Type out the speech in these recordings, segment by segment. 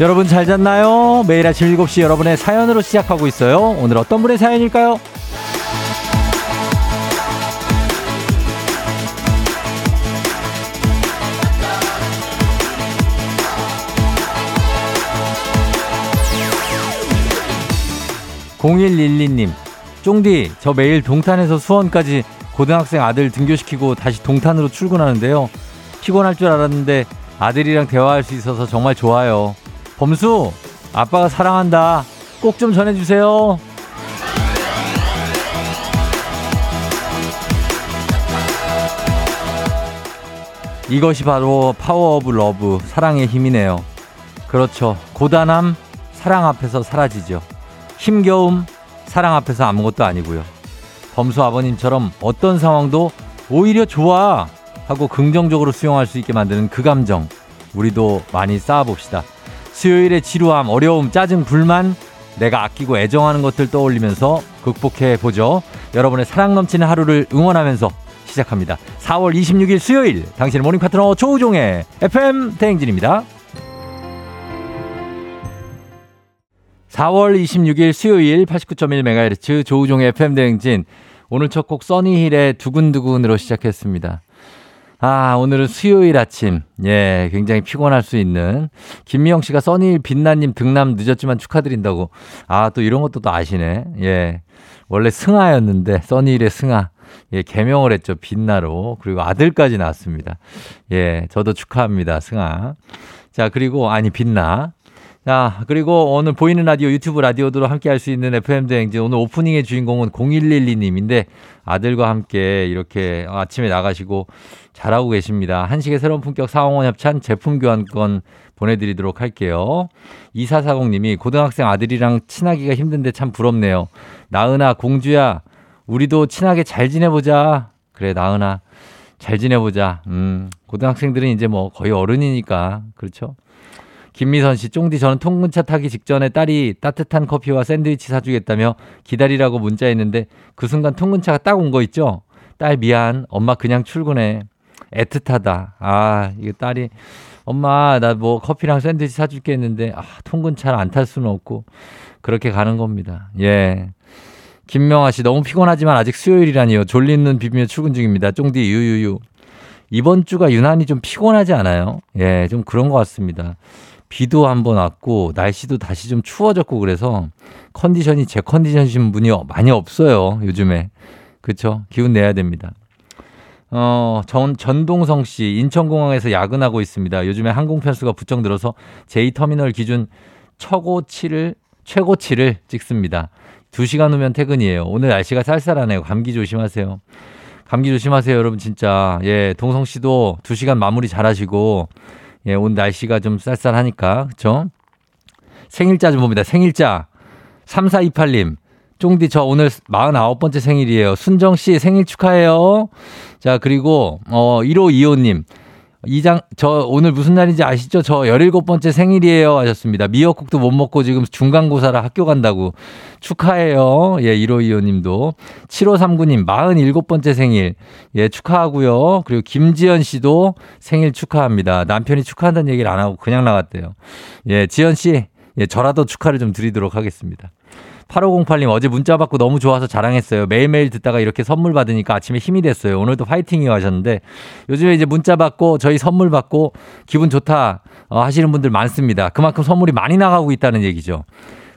여러분 잘 잤나요? 매일 아침 7시 여러분의 사연으로 시작하고 있어요. 오늘 어떤 분의 사연일까요? 0112님, 쫑디, 저 매일 동탄에서 수원까지 고등학생 아들 등교시키고 다시 동탄으로 출근하는데요. 피곤할 줄 알았는데 아들이랑 대화할 수 있어서 정말 좋아요. 범수, 아빠가 사랑한다. 꼭 좀 전해주세요. 이것이 바로 power of love, 사랑의 힘이네요. 그렇죠. 고단함, 사랑 앞에서 사라지죠. 힘겨움, 사랑 앞에서 아무것도 아니고요. 범수 아버님처럼 어떤 상황도 오히려 좋아 하고 긍정적으로 수용할 수 있게 만드는 그 감정, 우리도 많이 쌓아봅시다. 수요일의 지루함, 어려움, 짜증, 불만, 내가 아끼고 애정하는 것들 떠올리면서 극복해 보죠. 여러분의 사랑 넘치는 하루를 응원하면서 시작합니다. 4월 26일 수요일 당신의 모닝 파트너 조우종의 FM 대행진입니다. 4월 26일 수요일 89.1MHz 조우종의 FM 대행진 오늘 첫 곡 써니힐의 두근두근으로 시작했습니다. 아, 오늘은 수요일 아침. 예, 굉장히 피곤할 수 있는. 김미영 씨가 써니 빛나님 등남 늦었지만 축하드린다고. 아, 또 이런 것도 또 아시네. 예. 원래 승하였는데, 써니일의 승하. 예, 개명을 했죠. 빛나로. 그리고 아들까지 낳았습니다. 예, 저도 축하합니다. 승하. 자, 그리고, 아니, 빛나. 자, 그리고 오늘 보이는 라디오, 유튜브 라디오도 함께 할 수 있는 FM대행진. 오늘 오프닝의 주인공은 0112님인데 아들과 함께 이렇게 아침에 나가시고 잘하고 계십니다. 한식의 새로운 품격 사홍원 협찬 제품 교환권 보내드리도록 할게요. 2440님이 고등학생 아들이랑 친하기가 힘든데 참 부럽네요. 나은아, 공주야, 우리도 친하게 잘 지내보자. 그래, 나은아, 잘 지내보자. 음, 고등학생들은 이제 뭐 거의 어른이니까. 그렇죠? 김미선 씨, 쫑디 저는 통근차 타기 직전에 딸이 따뜻한 커피와 샌드위치 사주겠다며 기다리라고 문자했는데 그 순간 통근차가 딱 온 거 있죠? 딸 미안. 엄마 그냥 출근해. 애틋하다. 아, 이거 딸이 엄마 나 뭐 커피랑 샌드위치 사줄게 했는데 아, 통근차를 안 탈 수는 없고 그렇게 가는 겁니다. 예. 김명아 씨 너무 피곤하지만 아직 수요일이라니요. 눈 비비며 출근 중입니다. 쫑디 유유유. 이번 주가 유난히 좀 피곤하지 않아요? 예, 좀 그런 것 같습니다. 비도 한번 왔고 날씨도 다시 좀 추워졌고 그래서 컨디션이 제 컨디션이신 분이 많이 없어요 요즘에 그렇죠 기운 내야 됩니다 어, 전, 전동성 씨, 인천공항에서 야근하고 있습니다. 요즘에 항공편수가 부쩍 늘어서 제2터미널 기준 최고치를, 최고치를 찍습니다. 2시간 후면 퇴근이에요. 오늘 날씨가 쌀쌀하네요. 감기 조심하세요. 감기 조심하세요, 여러분, 진짜. 예, 동성 씨도 2시간 마무리 잘 하시고, 예, 오늘 날씨가 좀 쌀쌀하니까, 그쵸? 생일자 좀 봅니다. 생일자. 3428님. 쫑디 저 오늘 49번째 생일이에요. 순정 씨 생일 축하해요. 자, 그리고 어 1525님. 이장 저 오늘 무슨 날인지 아시죠? 저 17번째 생일이에요 하셨습니다. 미역국도 못 먹고 지금 중간고사라 학교 간다고 축하해요. 예, 1525 님도 7539님 47번째 생일. 예, 축하하고요. 그리고 김지연 씨도 생일 축하합니다. 남편이 축하한다는 얘기를 안 하고 그냥 나갔대요. 예, 지연 씨. 예, 저라도 축하를 좀 드리도록 하겠습니다. 8508님 어제 문자 받고 너무 좋아서 자랑했어요. 매일매일 듣다가 이렇게 선물 받으니까 아침에 힘이 됐어요. 오늘도 화이팅이요 하셨는데 요즘에 이제 문자 받고 저희 선물 받고 기분 좋다 어, 하시는 분들 많습니다. 그만큼 선물이 많이 나가고 있다는 얘기죠.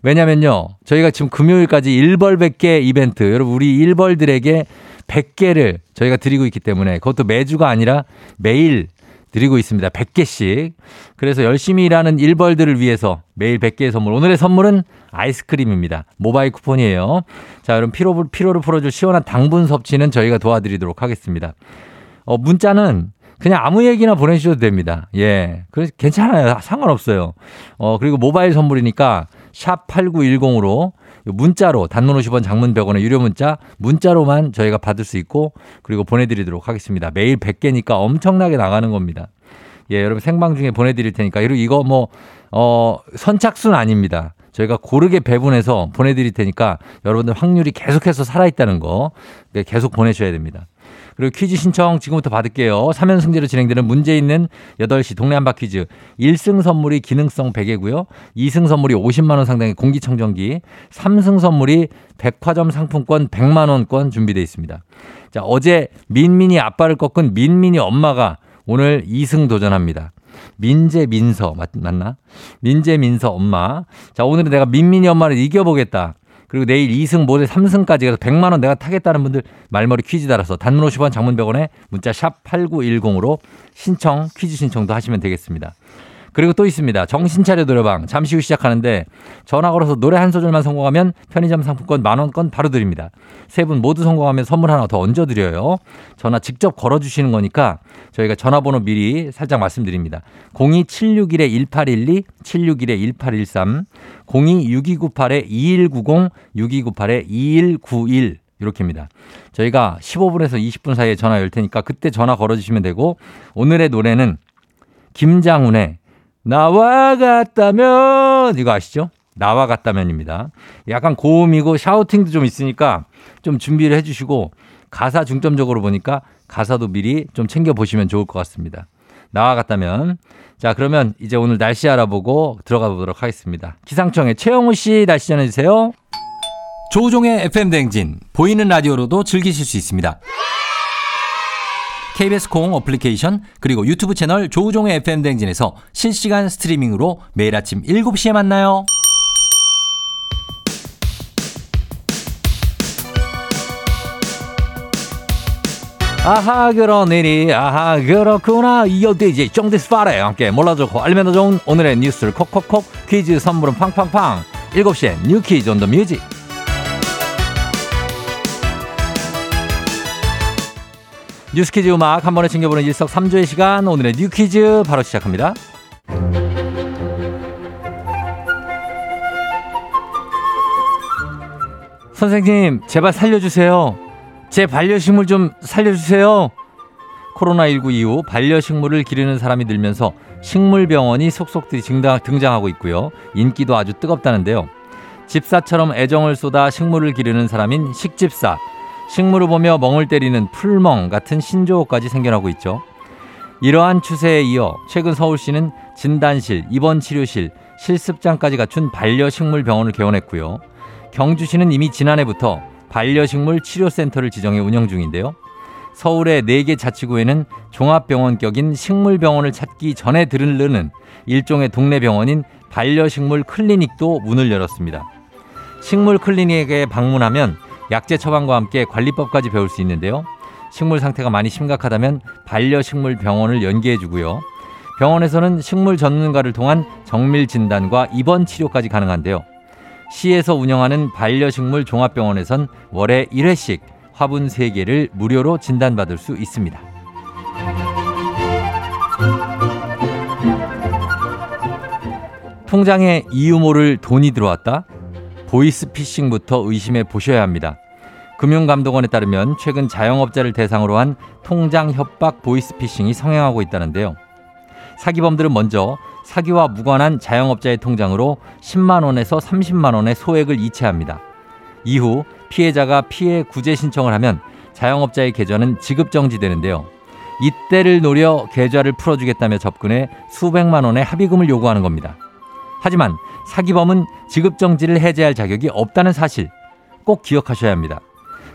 왜냐면요. 저희가 지금 금요일까지 1벌 100개 이벤트 여러분 우리 1벌들에게 100개를 저희가 드리고 있기 때문에 그것도 매주가 아니라 매일 드리고 있습니다. 100개씩. 그래서 열심히 일하는 일벌들을 위해서 매일 100개의 선물. 오늘의 선물은 아이스크림입니다. 모바일 쿠폰이에요. 자, 그럼 피로, 피로를 풀어줄 시원한 당분 섭취는 저희가 도와드리도록 하겠습니다. 어, 문자는 그냥 아무 얘기나 보내주셔도 됩니다. 예. 그래서 괜찮아요. 상관없어요. 어, 그리고 모바일 선물이니까 샵 8910으로 문자로 단문 50원 장문 100원의 유료 문자 문자로만 저희가 받을 수 있고 그리고 보내드리도록 하겠습니다. 매일 100개니까 엄청나게 나가는 겁니다. 예, 여러분 생방 중에 보내드릴 테니까 그리고 이거 뭐, 어, 선착순 아닙니다. 저희가 고르게 배분해서 보내드릴 테니까 여러분들 확률이 계속해서 살아있다는 거 네, 계속 보내셔야 됩니다. 그리고 퀴즈 신청 지금부터 받을게요. 3연 승제로 진행되는 문제 있는 8시 동네 한바 퀴즈. 1승 선물이 기능성 베개고요. 2승 선물이 50만 원 상당의 공기청정기, 3승 선물이 백화점 상품권 100만 원권 준비되어 있습니다. 자, 어제 민민이 아빠를 꺾은 민민이 엄마가 오늘 2승 도전합니다. 민재 민서 맞, 맞나? 민재 민서 엄마. 자, 오늘은 내가 민민이 엄마를 이겨보겠다. 그리고 내일 2승 모레 3승까지 가서 100만 원 내가 타겠다는 분들 말머리 퀴즈 달아서 단문 50원 장문 100원에 문자 샵 8910으로 신청 퀴즈 신청도 하시면 되겠습니다. 그리고 또 있습니다. 정신차려 노래방. 잠시 후 시작하는데 전화 걸어서 노래 한 소절만 성공하면 편의점 상품권 만 원권 바로 드립니다. 세 분 모두 성공하면 선물 하나 더 얹어 드려요. 전화 직접 걸어 주시는 거니까 저희가 전화번호 미리 살짝 말씀드립니다. 02761-1812, 761-1813, 026298-2190, 6298-2191 이렇게입니다. 저희가 15분에서 20분 사이에 전화 열 테니까 그때 전화 걸어 주시면 되고 오늘의 노래는 김장훈의 나와 같다면 이거 아시죠? 나와 같다면입니다. 약간 고음이고 샤우팅도 좀 있으니까 좀 준비를 해주시고 가사 중점적으로 보니까 가사도 미리 좀 챙겨 보시면 좋을 것 같습니다. 나와 같다면 자 그러면 이제 오늘 날씨 알아보고 들어가 보도록 하겠습니다. 기상청의 최영우 씨 날씨 전해주세요. 조우종의 FM 댕진 보이는 라디오로도 즐기실 수 있습니다. KBS 콩 어플리케이션 그리고 유튜브 채널 조우종의 FM 댕진에서 실시간 스트리밍으로 매일 아침 7시에 만나요. 아하 그런 일이. 아하 그렇구나. 이어도 이제 쫑디스 파레 함께 몰라주고 알면 더 좋은 오늘의 뉴스를 콕콕콕 퀴즈 선물은 팡팡팡. 7시에 뉴 퀴즈 온 더 뮤직 뉴스퀴즈 음악 한 번에 챙겨보는 일석삼조의 시간 오늘의 뉴퀴즈 바로 시작합니다. 선생님 제발 살려주세요. 제 반려식물 좀 살려주세요. 코로나19 이후 반려식물을 기르는 사람이 늘면서 식물병원이 속속들이 등장하고 있고요. 인기도 아주 뜨겁다는데요. 집사처럼 애정을 쏟아 식물을 기르는 사람인 식집사. 식물을 보며 멍을 때리는 풀멍 같은 신조어까지 생겨나고 있죠. 이러한 추세에 이어 최근 서울시는 진단실, 입원 치료실, 실습장까지 갖춘 반려식물 병원을 개원했고요. 경주시는 이미 지난해부터 반려식물 치료센터를 지정해 운영 중인데요. 서울의 4개 자치구에는 종합병원격인 식물병원을 찾기 전에 들르는 일종의 동네 병원인 반려식물 클리닉도 문을 열었습니다. 식물 클리닉에 방문하면 약제 처방과 함께 관리법까지 배울 수 있는데요. 식물 상태가 많이 심각하다면 반려식물 병원을 연계해 주고요. 병원에서는 식물 전문가를 통한 정밀 진단과 입원 치료까지 가능한데요. 시에서 운영하는 반려식물 종합병원에선 월에 1회씩 화분 3개를 무료로 진단받을 수 있습니다. 통장에 이유 모를 돈이 들어왔다? 보이스피싱부터 의심해 보셔야 합니다. 금융감독원에 따르면 최근 자영업자를 대상으로 한 통장 협박 보이스피싱이 성행하고 있다는데요. 사기범들은 먼저 사기와 무관한 자영업자의 통장으로 10만 원에서 30만 원의 소액을 이체합니다. 이후 피해자가 피해 구제 신청을 하면 자영업자의 계좌는 지급 정지되는데요. 이때를 노려 계좌를 풀어주겠다며 접근해 수백만 원의 합의금을 요구하는 겁니다. 하지만 사기범은 지급 정지를 해제할 자격이 없다는 사실 꼭 기억하셔야 합니다.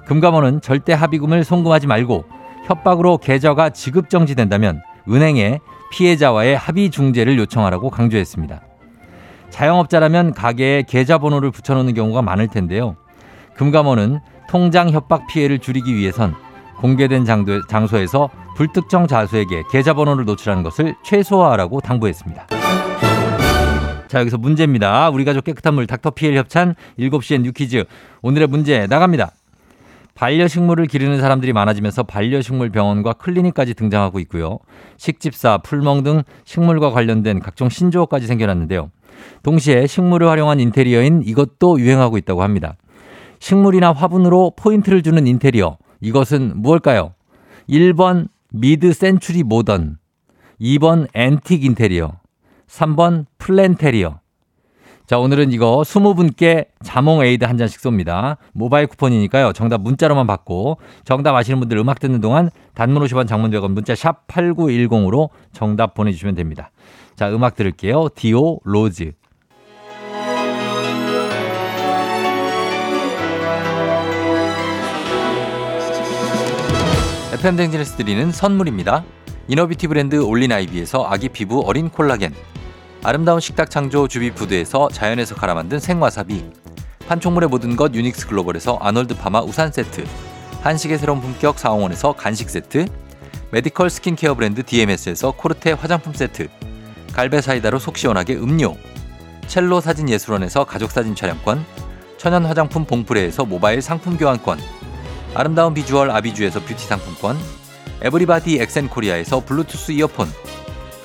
금감원은 절대 합의금을 송금하지 말고 협박으로 계좌가 지급 정지된다면 은행에 피해자와의 합의 중재를 요청하라고 강조했습니다. 자영업자라면 가게에 계좌번호를 붙여놓는 경우가 많을 텐데요. 금감원은 통장 협박 피해를 줄이기 위해선 공개된 장소에서 불특정 자수에게 계좌번호를 노출하는 것을 최소화하라고 당부했습니다. 자, 여기서 문제입니다. 우리 가족 깨끗한 물 닥터피엘 협찬 7시엔 뉴퀴즈. 오늘의 문제 나갑니다. 반려식물을 기르는 사람들이 많아지면서 반려식물 병원과 클리닉까지 등장하고 있고요. 식집사, 풀멍 등 식물과 관련된 각종 신조어까지 생겨났는데요. 동시에 식물을 활용한 인테리어인 이것도 유행하고 있다고 합니다. 식물이나 화분으로 포인트를 주는 인테리어. 이것은 무엇일까요? 1번 mid-century modern, 2번 앤틱 인테리어, 3번 플랜테리어. 자, 오늘은 이거 20분께 자몽 에이드 한 잔씩 쏩니다. 모바일 쿠폰이니까요. 정답 문자로만 받고 정답 아시는 분들 음악 듣는 동안 단문 50원 장문 100원 문자 샵 8910으로 정답 보내주시면 됩니다. 자, 음악 들을게요. 디오 Rose. FM대행진에서 드리는 선물입니다. 이너비티 브랜드 올린 아이비에서 아기 피부 어린 콜라겐 아름다운 식탁 창조 주비 푸드에서 자연에서 갈아 만든 생와사비. 판촉물의 모든 것 유닉스 글로벌에서 아놀드 파마 우산 세트. 한식의 새로운 품격 사옹원에서 간식 세트. 메디컬 스킨케어 브랜드 DMS에서 코르테 화장품 세트. 갈배 사이다로 속 시원하게 음료. 첼로 사진 예술원에서 가족 사진 촬영권. 천연 화장품 봉프레에서 모바일 상품 교환권. 아름다운 비주얼 아비주에서 뷰티 상품권. 에브리바디 엑센코리아에서 블루투스 이어폰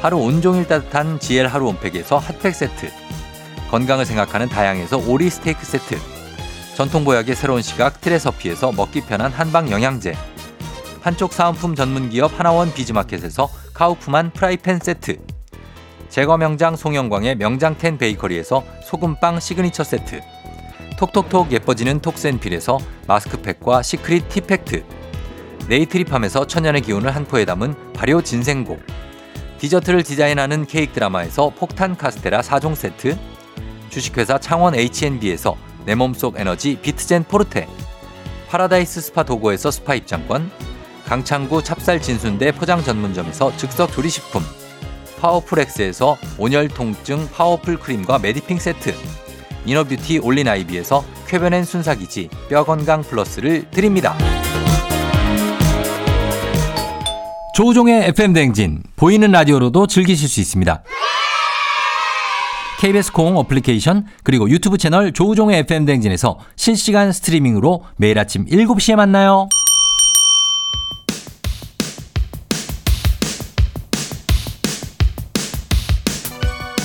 하루 온종일 따뜻한 GL 하루 온팩에서 핫팩 세트 건강을 생각하는 다양에서 오리 스테이크 세트 전통 보약의 새로운 시각 트레서피에서 먹기 편한 한방 영양제 한쪽 사은품 전문 기업 하나원 비즈마켓에서 카우프만 프라이팬 세트 제거 명장 송영광의 명장텐 베이커리에서 소금빵 시그니처 세트 톡톡톡 예뻐지는 톡센필에서 마스크팩과 시크릿 티팩트 네이트리팜에서 천연의 기운을 한 포에 담은 발효 진생고 디저트를 디자인하는 케이크 드라마에서 폭탄 카스테라 4종 세트 주식회사 창원 H&B에서 내 몸속 에너지 비트젠 포르테 파라다이스 스파 도고에서 스파 입장권 강창구 찹쌀 진순대 포장 전문점에서 즉석 조리식품 파워풀엑스에서 온열 통증 파워풀 크림과 메디핑 세트 이너뷰티 올린 아이비에서 쾌변엔 순사기지 뼈 건강 플러스를 드립니다. 조우종의 FM 댕진 보이는 라디오로도 즐기실 수 있습니다. KBS 콩 어플리케이션 그리고 유튜브 채널 조우종의 FM 댕진에서 실시간 스트리밍으로 매일 아침 7시에 만나요.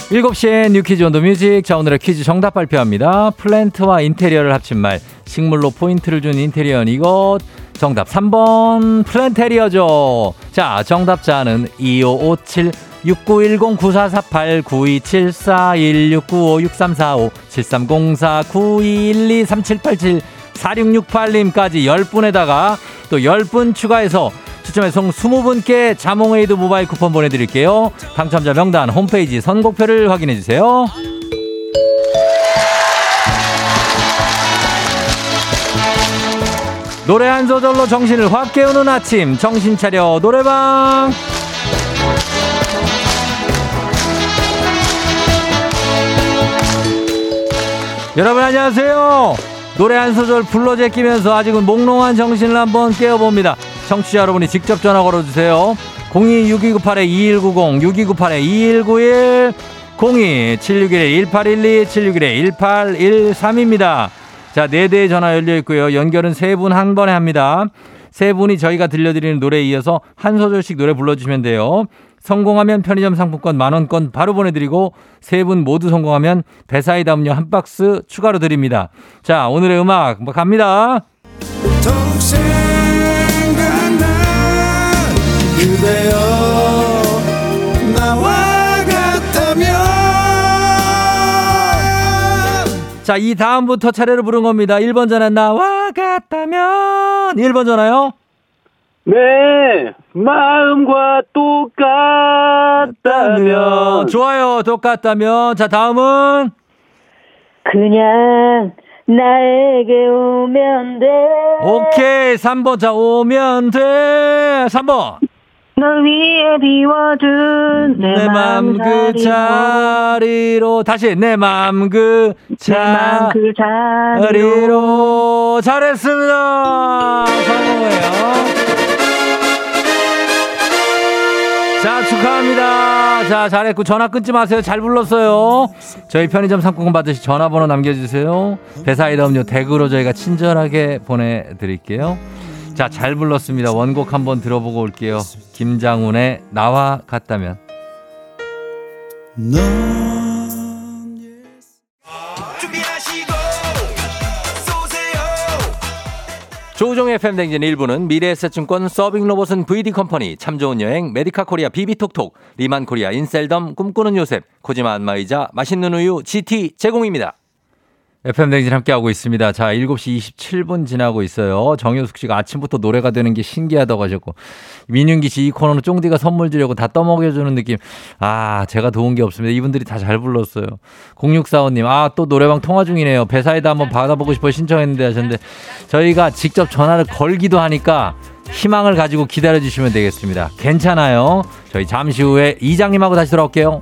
7시에 뮤퀴즈 온 더 뮤직. 자, 오늘의 퀴즈 정답 발표합니다. 플랜트와 인테리어를 합친 말. 식물로 포인트를 준 인테리어는 이것. 정답 3번 플랜테리어죠. 자, 정답자는 2557 6910-9448-9274-1695-6304-9212-3787-4668님까지 10분에다가 또 10분 추가해서 추첨해서 20분께 자몽에이드 모바일 쿠폰 보내드릴게요. 당첨자 명단 홈페이지 선곡표를 확인해주세요. 노래 한 소절로 정신을 확 깨우는 아침. 정신 차려 노래방. 여러분 안녕하세요. 노래 한 소절 불러 제끼면서 아직은 몽롱한 정신을 한번 깨워봅니다. 청취자 여러분이 직접 전화 걸어주세요. 026298-2190 6298-2191 02-761-1812 761-1813입니다 자, 네 대의 전화 열려 있고요. 연결은 세 분 한 번에 합니다. 세 분이 저희가 들려드리는 노래에 이어서 한 소절씩 노래 불러주시면 돼요. 성공하면 편의점 상품권 만원권 바로 보내드리고 세 분 모두 성공하면 배사이다 음료 한 박스 추가로 드립니다. 자, 오늘의 음악 뭐 갑니다. 그대여 자, 이 다음부터 차례를 부른 겁니다. 1번 전화 나와 같다면 1번 전화요? 네, 마음과 똑같다면. 좋아요, 똑같다면. 자, 다음은? 그냥 나에게 오면 돼. 오케이, 3번. 자, 오면 돼. 3번. 널 위해 비워둔 내 맘 그 자리로 다시 내 맘 그 자리로 그 잘했습니다 성공해요 자, 축하합니다. 자, 잘했고 전화 끊지 마세요. 잘 불렀어요. 저희 편의점 상품권 받으시 전화번호 남겨주세요. 배사이다 음료 댁으로 저희가 친절하게 보내드릴게요. 자, 잘 불렀습니다. 원곡 한번 들어보고 올게요. 김장훈의 나와 같다면. 조우종의 FM댕진 1부는 미래에셋증권 서빙로봇은 VD컴퍼니 참 좋은 여행 메디카 코리아 비비톡톡 리만 코리아 인셀덤 꿈꾸는 요셉 코지마 안마의자 맛있는 우유 GT 제공입니다. FM댕진 함께하고 있습니다. 자, 7시 27분 지나고 있어요. 정효숙 씨가 아침부터 노래가 되는 게 신기하다고 하셨고, 민윤기 씨 이 코너는 쫑디가 선물 주려고 다 떠먹여주는 느낌. 아, 제가 도운 게 없습니다. 이분들이 다 잘 불렀어요. 0645님, 아, 또 노래방 통화 중이네요. 배사이다 한번 받아보고 싶어 신청했는데 하셨는데, 저희가 직접 전화를 걸기도 하니까 희망을 가지고 기다려주시면 되겠습니다. 괜찮아요. 저희 잠시 후에 이장님하고 다시 돌아올게요.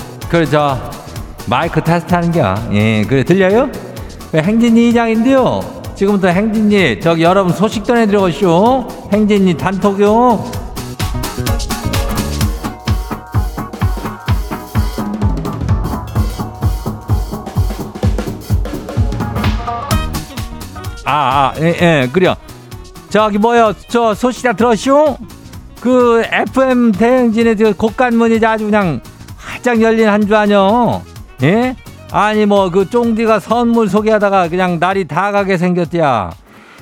그래, 저, 마이크 테스트 하는 겨. 예, 그래, 들려요? 행진이 이장인데요. 지금부터 행진이, 저기 여러분 소식 전해드려오시오. 행진이 단톡요. 아, 아, 예, 예, 그래요. 저기 뭐요, 저 소식 다 들었쇼? 그 FM 대행진의 그 곡간문이 아주 그냥 활짝 열린 한 주 아뇨. 예? 아니 뭐 그 쫑디가 선물 소개하다가 그냥 날이 다 가게 생겼디야.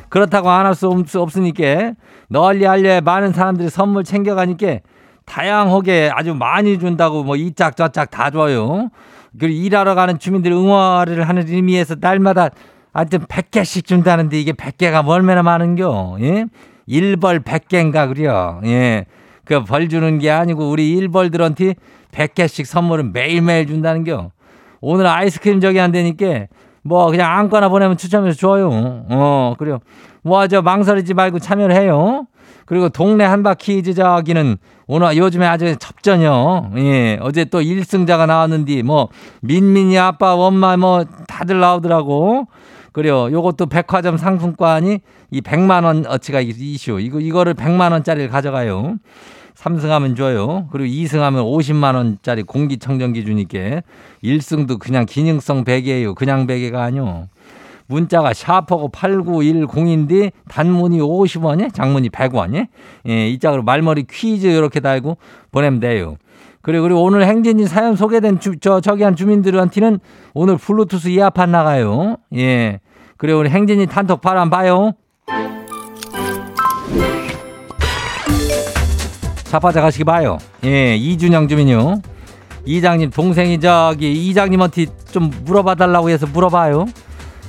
그렇다고 안 할 수 없으니까 널리 알려 많은 사람들이 선물 챙겨가니까 다양하게 아주 많이 준다고 뭐 이짝 저짝 다 줘요. 그리고 일하러 가는 주민들 응원을 하는 의미에서 날마다 하여튼 100개씩 준다는데 이게 100개가 얼마나 많은겨. 예? 일벌 100개인가 그려. 예. 그 벌 주는 게 아니고 우리 일벌들한테 100개씩 선물은 매일매일 준다는 겨. 오늘 아이스크림 저기 안 되니까 뭐 그냥 아무거나 보내면 추첨해서 줘요. 어, 그래요. 뭐 저 망설이지 말고 참여를 해요. 그리고 동네 한바퀴즈 저기는 오늘 요즘에 아주 접전이요. 예. 어제 또 1승자가 나왔는데 뭐 민민이 아빠 엄마 뭐 다들 나오더라고. 그래요. 요것도 백화점 상품권이 이 100만 원 어치가 이슈. 이거 이거를 100만 원짜리를 가져가요. 3승하면 줘요. 그리고 2승하면 50만 원짜리 공기청정기 주니까 1승도 그냥 기능성 베개예요. 그냥 베개가 아니요. 문자가 샤퍼고 8910인데 단문이 50원이 장문이 100원이 예, 이 짝으로 말머리 퀴즈 이렇게 달고 보내면 돼요. 그리고 그리고 오늘 행진이 사연 소개된 주, 저 저기 한 주민들한테는 오늘 블루투스 이어판 나가요. 예. 그리고 우리 행진이 단톡 한번 봐요. 자빠져 가시기 봐요. 예, 이준영 주민요. 이장님 동생이 저기 이장님한테 좀 물어봐 달라고 해서 물어봐요.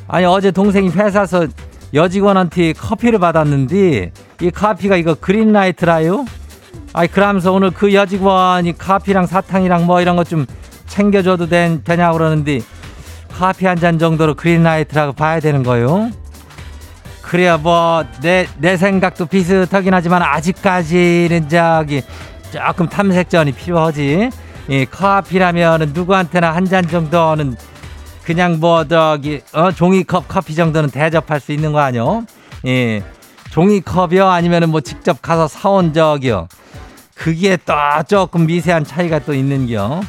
아니 어제 동생이 회사에서 여직원한테 커피를 받았는데 이 커피가 이거 그린라이트라요? 아이 그러면서 오늘 그 여직원이 커피랑 사탕이랑 뭐 이런 것 좀 챙겨줘도 된, 되냐고 그러는데 커피 한 잔 정도로 그린라이트라고 봐야 되는 거요. 그래야 뭐내 내 생각도 비슷하긴 하지만 아직까지는 저기 조금 탐색전이 필요하지. 이 커피라면은 누구한테나 한 잔 정도는 그냥 뭐 저기 어 종이컵 커피 정도는 대접할 수 있는 거 아니요? 예. 종이컵이요 아니면은 뭐 직접 가서 사온 적이요. 그게 또 조금 미세한 차이가 또 있는겨.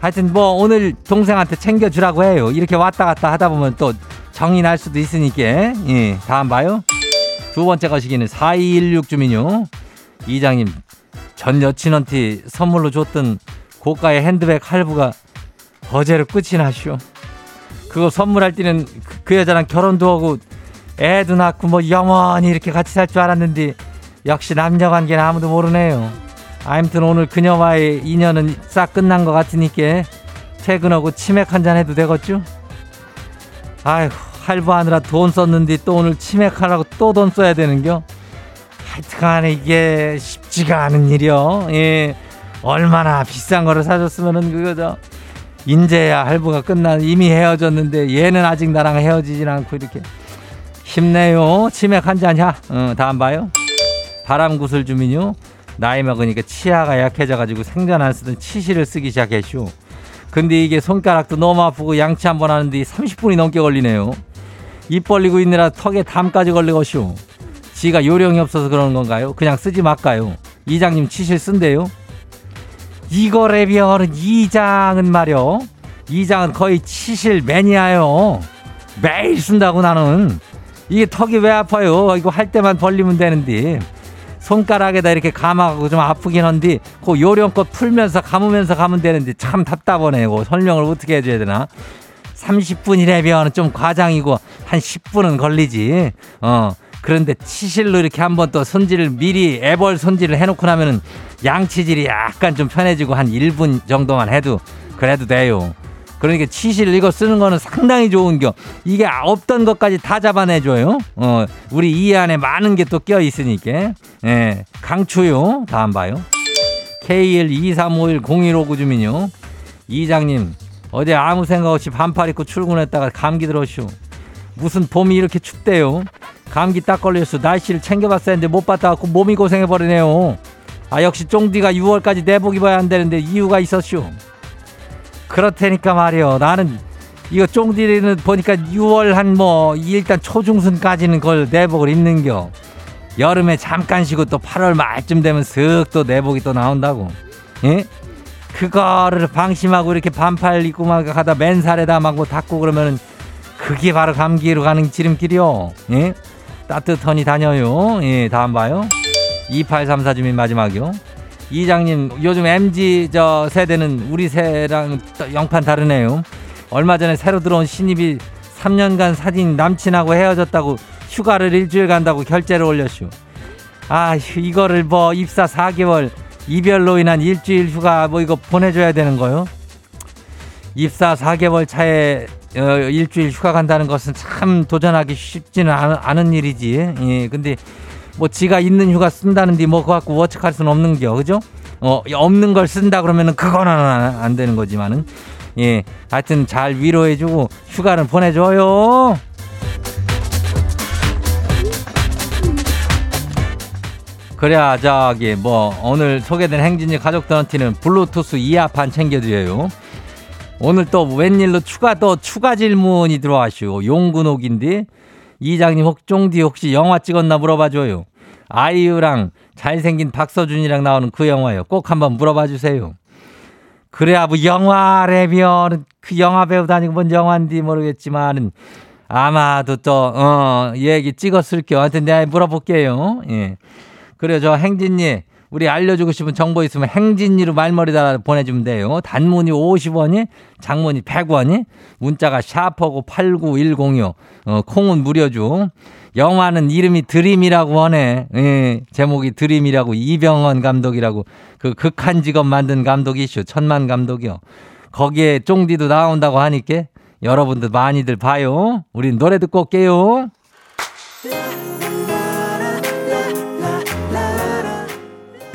하여튼 뭐 오늘 동생한테 챙겨주라고 해요. 이렇게 왔다 갔다 하다 보면 또 정이 날 수도 있으니까. 예, 다음 봐요. 두 번째 거시기는 4216 주민요. 이장님, 전 여친한테 선물로 줬던 고가의 핸드백 할부가 어제로 끝이 나시오. 그거 선물할 때는 그, 그 여자랑 결혼도 하고 애도 낳고 뭐 영원히 이렇게 같이 살 줄 알았는데 역시 남녀 관계는 아무도 모르네요. 아무튼 오늘 그녀와의 인연은 싹 끝난 것 같으니까 퇴근하고 치맥 한 잔 해도 되겠죠? 아휴 할부하느라 돈 썼는데 또 오늘 치맥하라고 또 돈 써야 되는겨? 하여튼간에 이게 쉽지가 않은 일이요. 예. 얼마나 비싼 거를 사줬으면은 그거 저 인제야 할부가 끝나 이미 헤어졌는데 얘는 아직 나랑 헤어지진 않고 이렇게 힘내요. 치맥 한 잔이야. 어, 다음 봐요. 바람 구슬 주민요. 나이 먹으니까 치아가 약해져가지고 생전 안 쓰던 치실을 쓰기 시작했슈. 근데 이게 손가락도 너무 아프고 양치 한 번 하는데 30분이 넘게 걸리네요. 입 벌리고 있느라 턱에 담까지 걸리고쇼. 지가 요령이 없어서 그러는 건가요? 그냥 쓰지 말까요? 이장님 치실 쓴대요? 이거래변은 이장은 말이요. 이장은 거의 치실 매니아요. 매일 쓴다고 나는. 이게 턱이 왜 아파요? 이거 할 때만 벌리면 되는데. 손가락에다 이렇게 감아가고 좀 아프긴 한데 그 요령껏 풀면서 감으면서 가면 되는데 참 답답하네요. 설명을 어떻게 해줘야 되나? 30분이라면 좀 과장이고 한 10분은 걸리지. 어. 그런데 치실로 이렇게 한번 또 손질을 미리 애벌 손질을 해놓고 나면은 양치질이 약간 좀 편해지고 한 1분 정도만 해도 그래도 돼요. 그러니까 치실 이거 쓰는 거는 상당히 좋은 겨. 이게 없던 것까지 다 잡아내줘요. 어, 우리 이 안에 많은 게 또 껴 있으니까. 예, 강추요. 다음 봐요. K123510159 주민요. 이장님, 어제 아무 생각 없이 반팔 입고 출근했다가 감기 들었슈. 무슨 봄이 이렇게 춥대요. 감기 딱 걸렸어. 날씨를 챙겨봤어야 했는데 못 봤다 갖고 몸이 고생해버리네요. 아, 역시 쫑디가 6월까지 내복 입어야 한다는데 이유가 있었슈. 그렇다니까 말이요. 나는 이거 쫑디는 보니까 6월 한 뭐 일단 초중순까지는 그걸 내복을 입는겨. 여름에 잠깐 쉬고 또 8월 말쯤 되면 슥 또 내복이 또 나온다고. 예? 그거를 방심하고 이렇게 반팔 입고 막 가다 맨살에다 막뭐 닦고 그러면은 그게 바로 감기로 가는 지름길이요. 예? 따뜻하니 다녀요. 예, 다음 봐요. 2834 주민 마지막이요. 이장님, 요즘 MG 저 세대는 우리 세랑 영판 다르네요. 얼마 전에 새로 들어온 신입이 3년간 사귄 남친하고 헤어졌다고 휴가를 일주일 간다고 결제를 올렸슈. 아, 이거를 뭐 입사 4개월 이별로 인한 일주일 휴가 뭐 이거 보내줘야 되는 거요? 입사 4개월 차에 어, 일주일 휴가 간다는 것은 참 도전하기 쉽지는 않은, 일이지. 예, 근데 뭐 지가 있는 휴가 쓴다는데 뭐 그거 갖고 워측할 수는 없는 겨, 그죠? 어, 없는 걸 쓴다 그러면은 그거는 안, 안 되는 거지만은 예, 하여튼 잘 위로해주고 휴가는 보내줘요. 그래야 저기 뭐 오늘 소개된 행진이 가족들한테는 블루투스 이어판 챙겨드려요. 오늘 또 웬일로 추가 또 추가 질문이 들어와시오. 용근옥인데 이장님 혹종디 혹시 영화 찍었나 물어봐줘요. 아이유랑 잘생긴 박서준이랑 나오는 그 영화요. 꼭 한번 물어봐 주세요. 그래야 뭐 영화라면 그 영화 배우 다니고 뭔 영화인지 모르겠지만은 아마도 또, 어, 얘기 찍었을게요. 하여튼 내가 물어볼게요. 예. 그래, 저 행진님, 우리 알려주고 싶은 정보 있으면 행진이로 말머리 달아 보내주면 돼요. 단문이 50원이, 장문이 100원이, 문자가 샤퍼고 89106, 어, 콩은 무료죠. 영화는 이름이 드림이라고 하네. 예, 제목이 드림이라고 이병헌 감독이라고 그 극한 직업 만든 감독이시오. 천만 감독이요. 거기에 쫑디도 나온다고 하니까 여러분들 많이들 봐요. 우린 노래 듣고 올게요.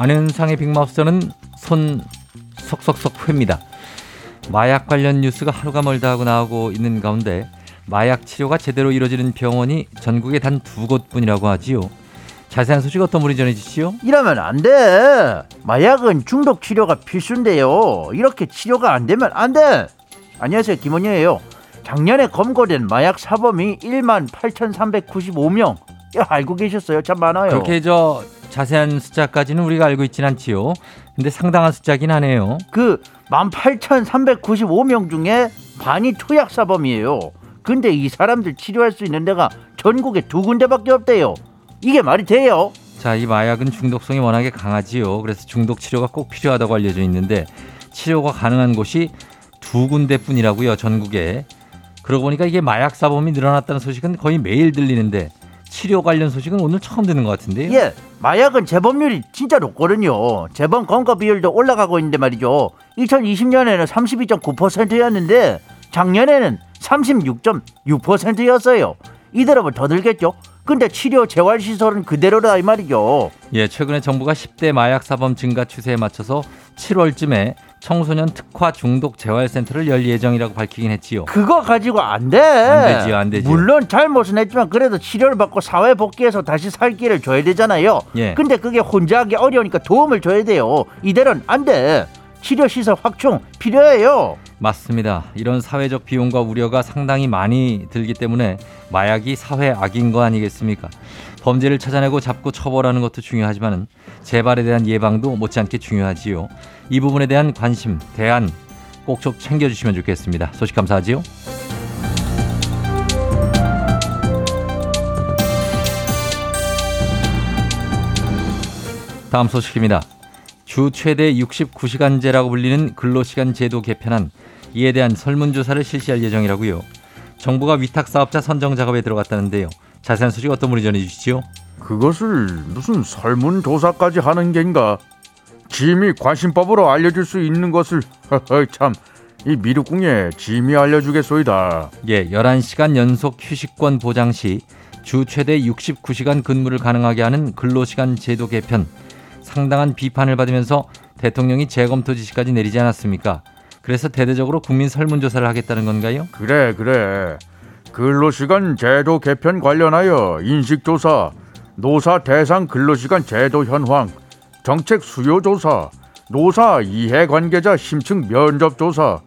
안현상의 빅마우스는 손 속속속 회입니다. 마약 관련 뉴스가 하루가 멀다 하고 나오고 있는 가운데 마약 치료가 제대로 이루어지는 병원이 전국에 단 두 곳뿐이라고 하지요. 자세한 소식 어떤 분이 전해주시오? 이러면 안 돼. 마약은 중독 치료가 필수인데요. 이렇게 치료가 안 되면 안 돼. 안녕하세요. 김원효예요. 작년에 검거된 마약 사범이 1만 8,395명. 야, 알고 계셨어요? 참 많아요. 그렇게 저 자세한 숫자까지는 우리가 알고 있진 않지요. 근데 상당한 숫자긴 하네요. 그 18,395명 중에 반이 투약 사범이에요. 근데 이 사람들 치료할 수 있는 데가 전국에 두 군데밖에 없대요. 이게 말이 돼요? 자, 이 마약은 중독성이 워낙에 강하지요. 그래서 중독 치료가 꼭 필요하다고 알려져 있는데 치료가 가능한 곳이 두 군데뿐이라고요, 전국에. 그러고 보니까 이게 마약 사범이 늘어났다는 소식은 거의 매일 들리는데 치료 관련 소식은 오늘 처음 듣는 것 같은데요. 예, 마약은 재범률이 진짜 높거든요. 재범 검거 비율도 올라가고 있는데 말이죠. 2020년에는 32.9%였는데 작년에는 36.6%였어요. 이대로면 더 늘겠죠. 근데 치료 재활 시설은 그대로다 이 말이죠. 예, 최근에 정부가 10대 마약 사범 증가 추세에 맞춰서 7월쯤에 청소년 특화 중독 재활센터를 열 예정이라고 밝히긴 했지요. 그거 가지고 안 돼. 안 되지요, 안 되지요. 물론 잘못은 했지만 그래도 치료를 받고 사회 복귀해서 다시 살 길을 줘야 되잖아요. 예. 근데 그게 혼자 하기 어려우니까 도움을 줘야 돼요. 이대로는 안 돼. 치료 시설 확충 필요해요. 맞습니다. 이런 사회적 비용과 우려가 상당히 많이 들기 때문에 마약이 사회 악인 거 아니겠습니까? 범죄를 찾아내고 잡고 처벌하는 것도 중요하지만 재발에 대한 예방도 못지않게 중요하지요. 이 부분에 대한 관심, 대안 꼭 좀 챙겨주시면 좋겠습니다. 소식 감사하지요. 다음 소식입니다. 주 최대 69시간제라고 불리는 근로시간 제도 개편안 이에 대한 설문조사를 실시할 예정이라고요. 정부가 위탁 사업자 선정 작업에 들어갔다는데요. 자세한 소식 어떤 분이 전해주시죠? 그것을 무슨 설문조사까지 하는 겐가? 짐이 관심법으로 알려줄 수 있는 것을 참 이 미륵궁에 짐이 알려주겠소이다. 예, 11시간 연속 휴식권 보장 시 주 최대 69시간 근무를 가능하게 하는 근로시간 제도 개편 상당한 비판을 받으면서 대통령이 재검토 지시까지 내리지 않았습니까? 그래서 대대적으로 국민 설문조사를 하겠다는 건가요? 그래 그래. 근로시간 제도 개편 관련하여 인식조사, 노사 대상 근로시간 제도 현황, 정책 수요 조사, 노사 이해 관계자 심층 면접 조사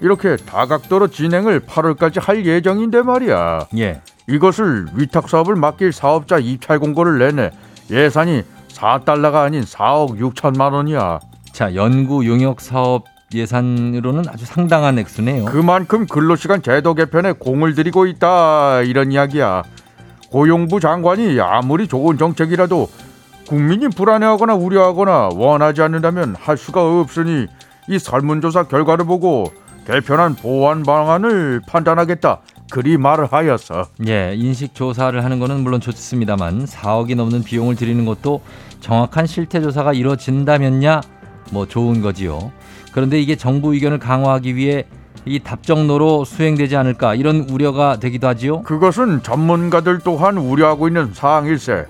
이렇게 다각도로 진행을 8월까지 할 예정인데 말이야. 예. 이것을 위탁 사업을 맡길 사업자 입찰 공고를 내내 예산이 4달러가 아닌 4억 6천만 원이야. 자, 연구 용역 사업 예산으로는 아주 상당한 액수네요. 그만큼 근로시간 제도 개편에 공을 들이고 있다 이런 이야기야. 고용부 장관이 아무리 좋은 정책이라도 국민이 불안해하거나 우려하거나 원하지 않는다면 할 수가 없으니 이 설문조사 결과를 보고 개편한 보완 방안을 판단하겠다. 그리 말을 하였어. 예, 인식 조사를 하는 거는 물론 좋습니다만 4억이 넘는 비용을 들이는 것도 정확한 실태 조사가 이루어진다면야 뭐 좋은 거지요. 그런데 이게 정부 의견을 강화하기 위해 이 답정로로 수행되지 않을까 이런 우려가 되기도 하지요. 그것은 전문가들 또한 우려하고 있는 사항일세.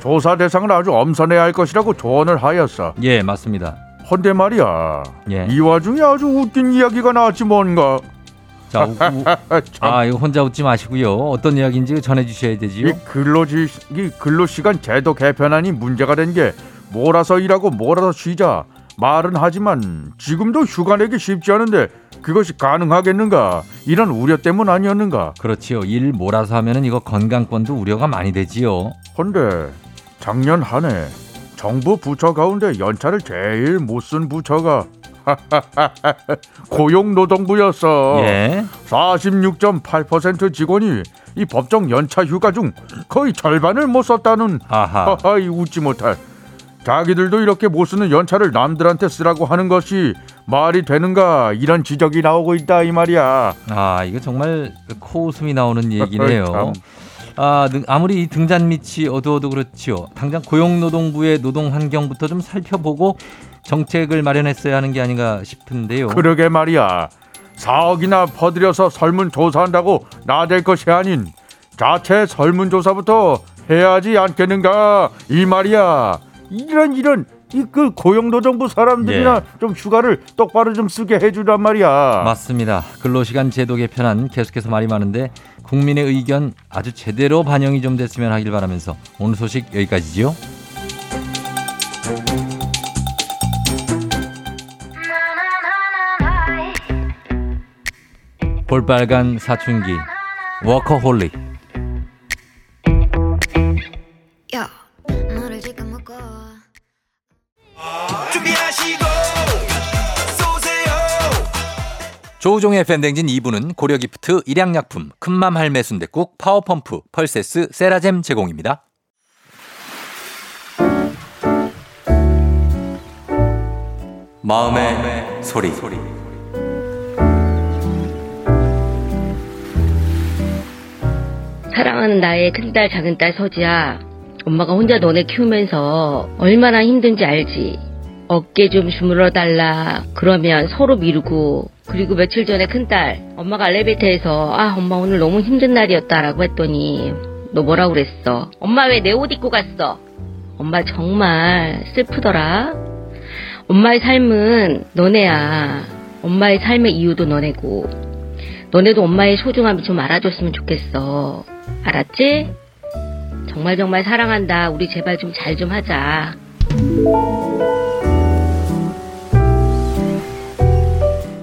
조사 대상을 아주 엄선해야 할 것이라고 조언을 하였어. 예, 맞습니다. 헌데 말이야. 예. 이 와중에 아주 웃긴 이야기가 나왔지 뭔가. 자, 우- 우- 아, 참. 아, 이거 혼자 웃지 마시고요. 어떤 이야기인지 전해 주셔야 되지요. 이 근로지 이 근로시간 제도 개편안이 문제가 된 게 몰아서 일하고 몰아서 쉬자 말은 하지만 지금도 휴가 내기 쉽지 않은데 그것이 가능하겠는가 이런 우려 때문 아니었는가 그렇지요. 일 몰아서 하면은 이거 건강권도 우려가 많이 되지요. 헌데 작년 한 해 정부 부처 가운데 연차를 제일 못 쓴 부처가 고용노동부였어 예. 46.8% 직원이 이 법정 연차 휴가 중 거의 절반을 못 썼다는 아하. 하하이 웃지 못할 자기들도 이렇게 못 쓰는 연차를 남들한테 쓰라고 하는 것이 말이 되는가 이런 지적이 나오고 있다 이 말이야 아, 이거 정말 코웃음이 나오는 얘기네요. 참. 아, 능- 아무리 이 등잔 밑이 어두워도 그렇지요. 당장 고용노동부의 노동 환경부터 좀 살펴보고 정책을 마련했어야 하는 게 아닌가 싶은데요. 그러게 말이야 4억이나 퍼들여서 설문조사한다고 나댈 것이 아닌 자체 설문조사부터 해야지 않겠는가 이 말이야 이런 이런 이그 고용노동부 사람들이나 예. 좀 휴가를 똑바로 좀 쓰게 해주란 말이야 맞습니다. 근로시간 제도 개편안 계속해서 말이 많은데 국민의 의견 아주 제대로 반영이 좀 됐으면 하길 바라면서 오늘 소식 여기까지지요. 볼빨간 사춘기 워커홀릭 조우종의 FM댕진 2부는 고려기프트, 일양약품, 큰맘 할매 순댓국, 파워펌프, 펄세스, 세라젬 제공입니다. 마음의, 소리. 사랑하는 나의 큰딸 작은딸 서지야 엄마가 혼자 너네 키우면서 얼마나 힘든지 알지 어깨 좀 주물러 달라 그러면 서로 미루고 그리고 며칠 전에 큰딸 엄마가 엘리베이터에서 아 엄마 오늘 너무 힘든 날이었다라고 했더니 너 뭐라 그랬어 엄마 왜 내 옷 입고 갔어 엄마 정말 슬프더라 엄마의 삶은 너네야 엄마의 삶의 이유도 너네고 너네도 엄마의 소중함을 좀 알아줬으면 좋겠어. 알았지? 정말 정말 사랑한다. 우리 제발 좀 잘좀 하자.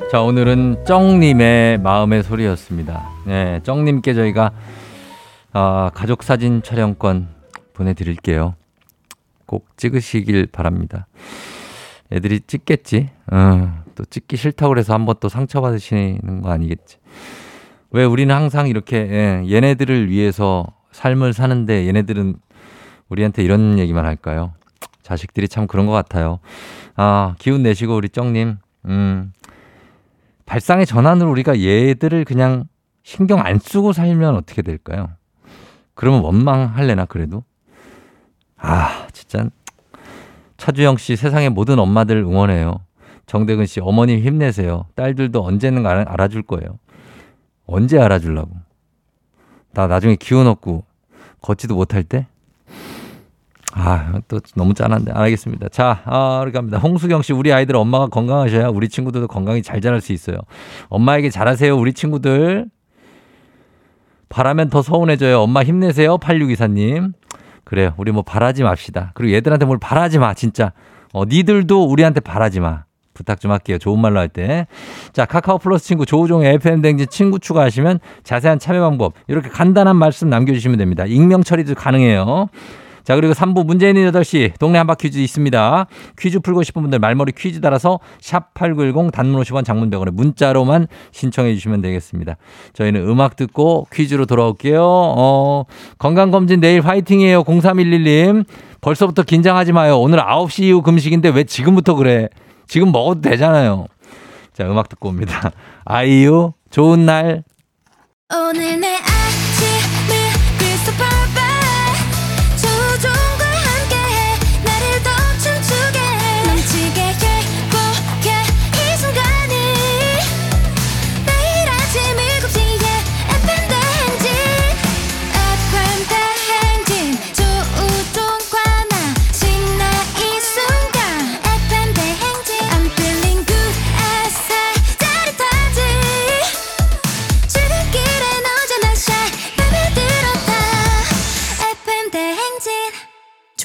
자, 오늘은 쩡님의 마음의 소리였습니다. 네, 쩡님께 저희가 아, 가족 사진 촬영권 보내드릴게요. 꼭 찍으시길 바랍니다. 애들이 찍겠지. 어, 또 찍기 싫다고 그래서 한번 또 상처받으시는 거 아니겠지. 왜 우리는 항상 이렇게 예, 얘네들을 위해서 삶을 사는데 얘네들은 우리한테 이런 얘기만 할까요? 자식들이 참 그런 것 같아요. 아, 기운 내시고 우리 쩡님. 음, 발상의 전환으로 우리가 얘들을 그냥 신경 안 쓰고 살면 어떻게 될까요? 그러면 원망할래나 그래도? 아, 진짜 차주영 씨 세상의 모든 엄마들 응원해요. 정대근 씨 어머님 힘내세요. 딸들도 언제는 알아, 알아줄 거예요. 언제 알아주려고? 나 나중에 기운 없고 걷지도 못할 때? 아, 또 너무 짠한데. 알겠습니다. 자, 아, 이렇게 갑니다. 홍수경 씨, 우리 아이들 엄마가 건강하셔야 우리 친구들도 건강히 잘 자랄 수 있어요. 엄마에게 잘하세요, 우리 친구들. 바라면 더 서운해져요. 엄마 힘내세요, 8624님. 그래요. 우리 뭐 바라지 맙시다. 그리고 얘들한테 뭘 바라지 마, 진짜. 어, 니들도 우리한테 바라지 마. 부탁 좀 할게요. 좋은 말로 할 때. 자, 카카오 플러스 친구 조우종의 FM 댕진 친구 추가하시면 자세한 참여 방법 이렇게 간단한 말씀 남겨주시면 됩니다. 익명 처리도 가능해요. 자, 그리고 3부 문제 있는 8시 동네 한바 퀴즈 있습니다. 퀴즈 풀고 싶은 분들 말머리 퀴즈 따라서 샵8910 단문 50원 장문 100원에 문자로만 신청해 주시면 되겠습니다. 저희는 음악 듣고 퀴즈로 돌아올게요. 어, 건강검진 내일 화이팅이에요. 0311님. 벌써부터 긴장하지 마요. 오늘 9시 이후 금식인데 왜 지금부터 그래? 지금 먹어도 되잖아요. 자, 음악 듣고 옵니다. 아이유, 좋은 날. 오늘 내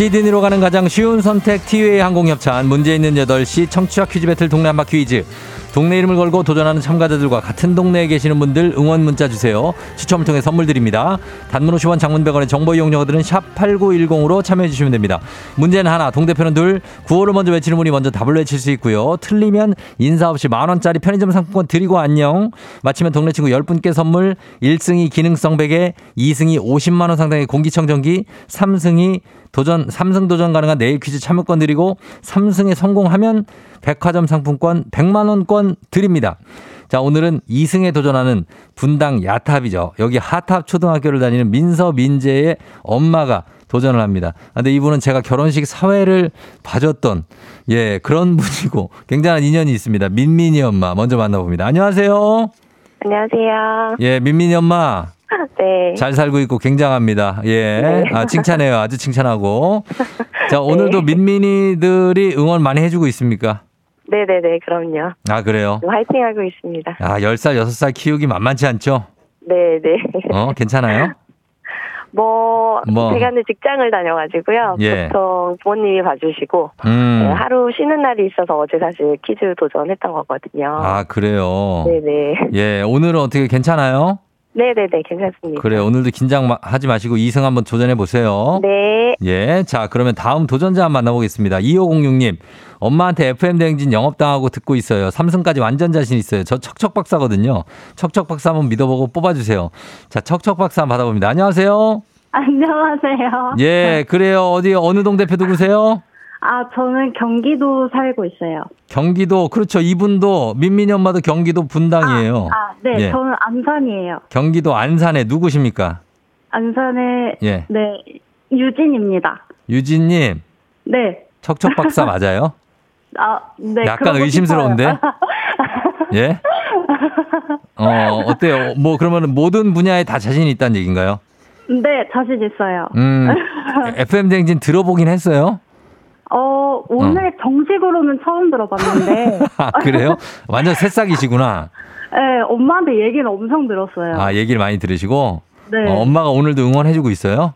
시드니로 가는 가장 쉬운 선택 티웨이 항공협찬 문제 있는 8시 청취자 퀴즈 배틀 동네 한바 퀴즈 동네 이름을 걸고 도전하는 참가자들과 같은 동네에 계시는 분들 응원 문자 주세요. 추첨을 통해 선물 드립니다. 단문 50원 장문 100원의 정보 이용료들은 샵 8910으로 참여해 주시면 됩니다. 문제는 하나, 동대표는 둘, 구호를 먼저 외치는 분이 먼저 답을 외칠 수 있고요. 틀리면 인사 없이 만원짜리 편의점 상품권 드리고 안녕. 마치면 동네 친구 10분께 선물, 1승이 기능성 베개, 2승이 50만원 상당의 공기청정기, 3승이 도전 3승 도전 가능한 내일 퀴즈 참여권 드리고 3승에 성공하면 백화점 상품권 100만 원권 드립니다. 자, 오늘은 2승에 도전하는 분당 야탑이죠. 여기 하탑 초등학교를 다니는 민서 민재의 엄마가 도전을 합니다. 아, 근데 이분은 제가 결혼식 사회를 봐줬던 예, 그런 분이고 굉장한 인연이 있습니다. 민민이 엄마 먼저 만나봅니다. 안녕하세요. 안녕하세요. 예, 민민이 엄마. 네. 잘 살고 있고 굉장합니다. 예. 네. 아, 칭찬해요. 아주 칭찬하고. 자, 오늘도 민민이들이 응원 많이 해주고 있습니까? 네네네, 그럼요. 아, 그래요? 화이팅 하고 있습니다. 아, 10살, 6살 키우기 만만치 않죠? 네네. 어, 괜찮아요? 뭐, 뭐. 제가 근데 직장을 다녀가지고요. 예. 보통 부모님이 봐주시고, 음. 네, 하루 쉬는 날이 있어서 어제 사실 퀴즈 도전했던 거거든요. 아, 그래요? 네네. 예, 오늘은 어떻게 괜찮아요? 네네네, 괜찮습니다. 그래, 오늘도 긴장하지 마시고 2승 한번 도전해 보세요. 네. 예, 자, 그러면 다음 도전자 한번 만나보겠습니다. 2506님, 엄마한테 FM대행진 영업당하고 듣고 있어요. 3승까지 완전 자신 있어요. 저 척척박사거든요. 척척박사 한번 믿어보고 뽑아주세요. 자, 척척박사 한번 받아봅니다. 안녕하세요. 안녕하세요. 예, 그래요. 어디, 어느 동 대표 누구세요? 아, 저는 경기도 살고 있어요. 경기도, 그렇죠. 이분도, 민민이 엄마도 경기도 분당이에요. 아, 네, 예. 저는 안산이에요. 경기도 안산에 누구십니까? 안산의 예. 네 유진입니다. 유진님, 네. 척척 박사 맞아요? 아, 네. 약간 의심스러운데? 예? 어, 어때요? 뭐, 그러면 모든 분야에 다 자신이 있다는 얘기인가요? 네, 자신 있어요. 음, FM대행진 들어보긴 했어요? 어, 오늘 정식으로는 처음 들어봤는데, 아, 그래요? 완전 새싹이시구나. 네, 엄마한테 얘기는 엄청 들었어요. 아, 얘기를 많이 들으시고. 네. 어, 엄마가 오늘도 응원해주고 있어요?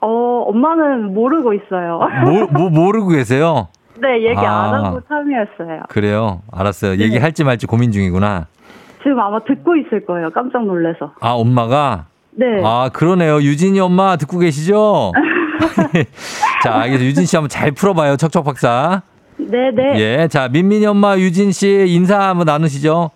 어, 엄마는 모르고 있어요. 모, 뭐, 모르고 계세요? 네, 얘기 아. 안 하고 참여했어요. 그래요. 알았어요. 네. 얘기할지 말지 고민 중이구나. 지금 아마 듣고 있을 거예요. 깜짝 놀라서. 아, 엄마가? 네. 아, 그러네요. 유진이 엄마 듣고 계시죠? 자, 알겠습니다. 유진 씨 한번 잘 풀어봐요. 척척 박사. 네, 네. 예. 자, 민민이 엄마 유진 씨 인사 한번 나누시죠.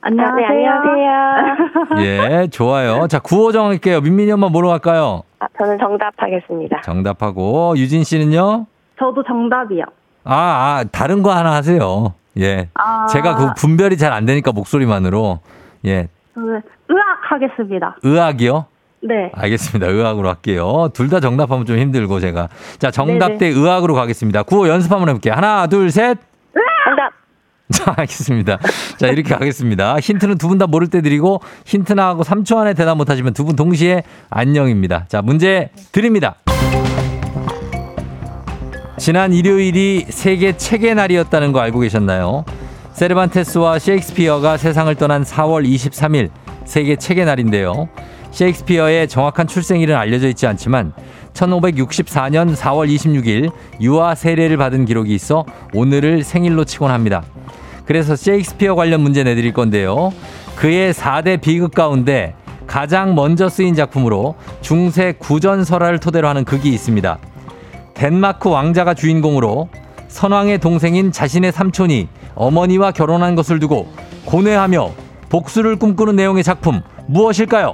안녕하세요. 네, 안녕하세요. 예, 좋아요. 자, 구호 정 할게요. 민민이 엄마 뭐로 갈까요? 아, 저는 정답하겠습니다. 정답하고, 유진 씨는요? 저도 정답이요. 아, 아, 다른 거 하나 하세요. 예. 아. 제가 그 분별이 잘 안 되니까 목소리만으로. 예. 저는 의학 하겠습니다. 의학이요? 네. 알겠습니다. 의학으로 할게요. 둘 다 정답하면 좀 힘들고 제가. 자, 정답 네네. 대 의학으로 가겠습니다. 구호 연습 한번 해볼게요. 하나, 둘, 셋. 정답! 자, 알겠습니다. 자, 이렇게 가겠습니다. 힌트는 두 분 다 모를 때 드리고 힌트나 하고 3초 안에 대답 못 하시면 두 분 동시에 안녕입니다. 자, 문제 드립니다. 지난 일요일이 세계 책의 날이었다는 거 알고 계셨나요? 세르반테스와 셰익스피어가 세상을 떠난 4월 23일 세계 책의 날인데요. 셰익스피어의 정확한 출생일은 알려져 있지 않지만 1564년 4월 26일 유아 세례를 받은 기록이 있어 오늘을 생일로 치곤 합니다. 그래서 셰익스피어 관련 문제 내드릴 건데요. 그의 4대 비극 가운데 가장 먼저 쓰인 작품으로 중세 구전 설화를 토대로 하는 극이 있습니다. 덴마크 왕자가 주인공으로 선왕의 동생인 자신의 삼촌이 어머니와 결혼한 것을 두고 고뇌하며 복수를 꿈꾸는 내용의 작품 무엇일까요?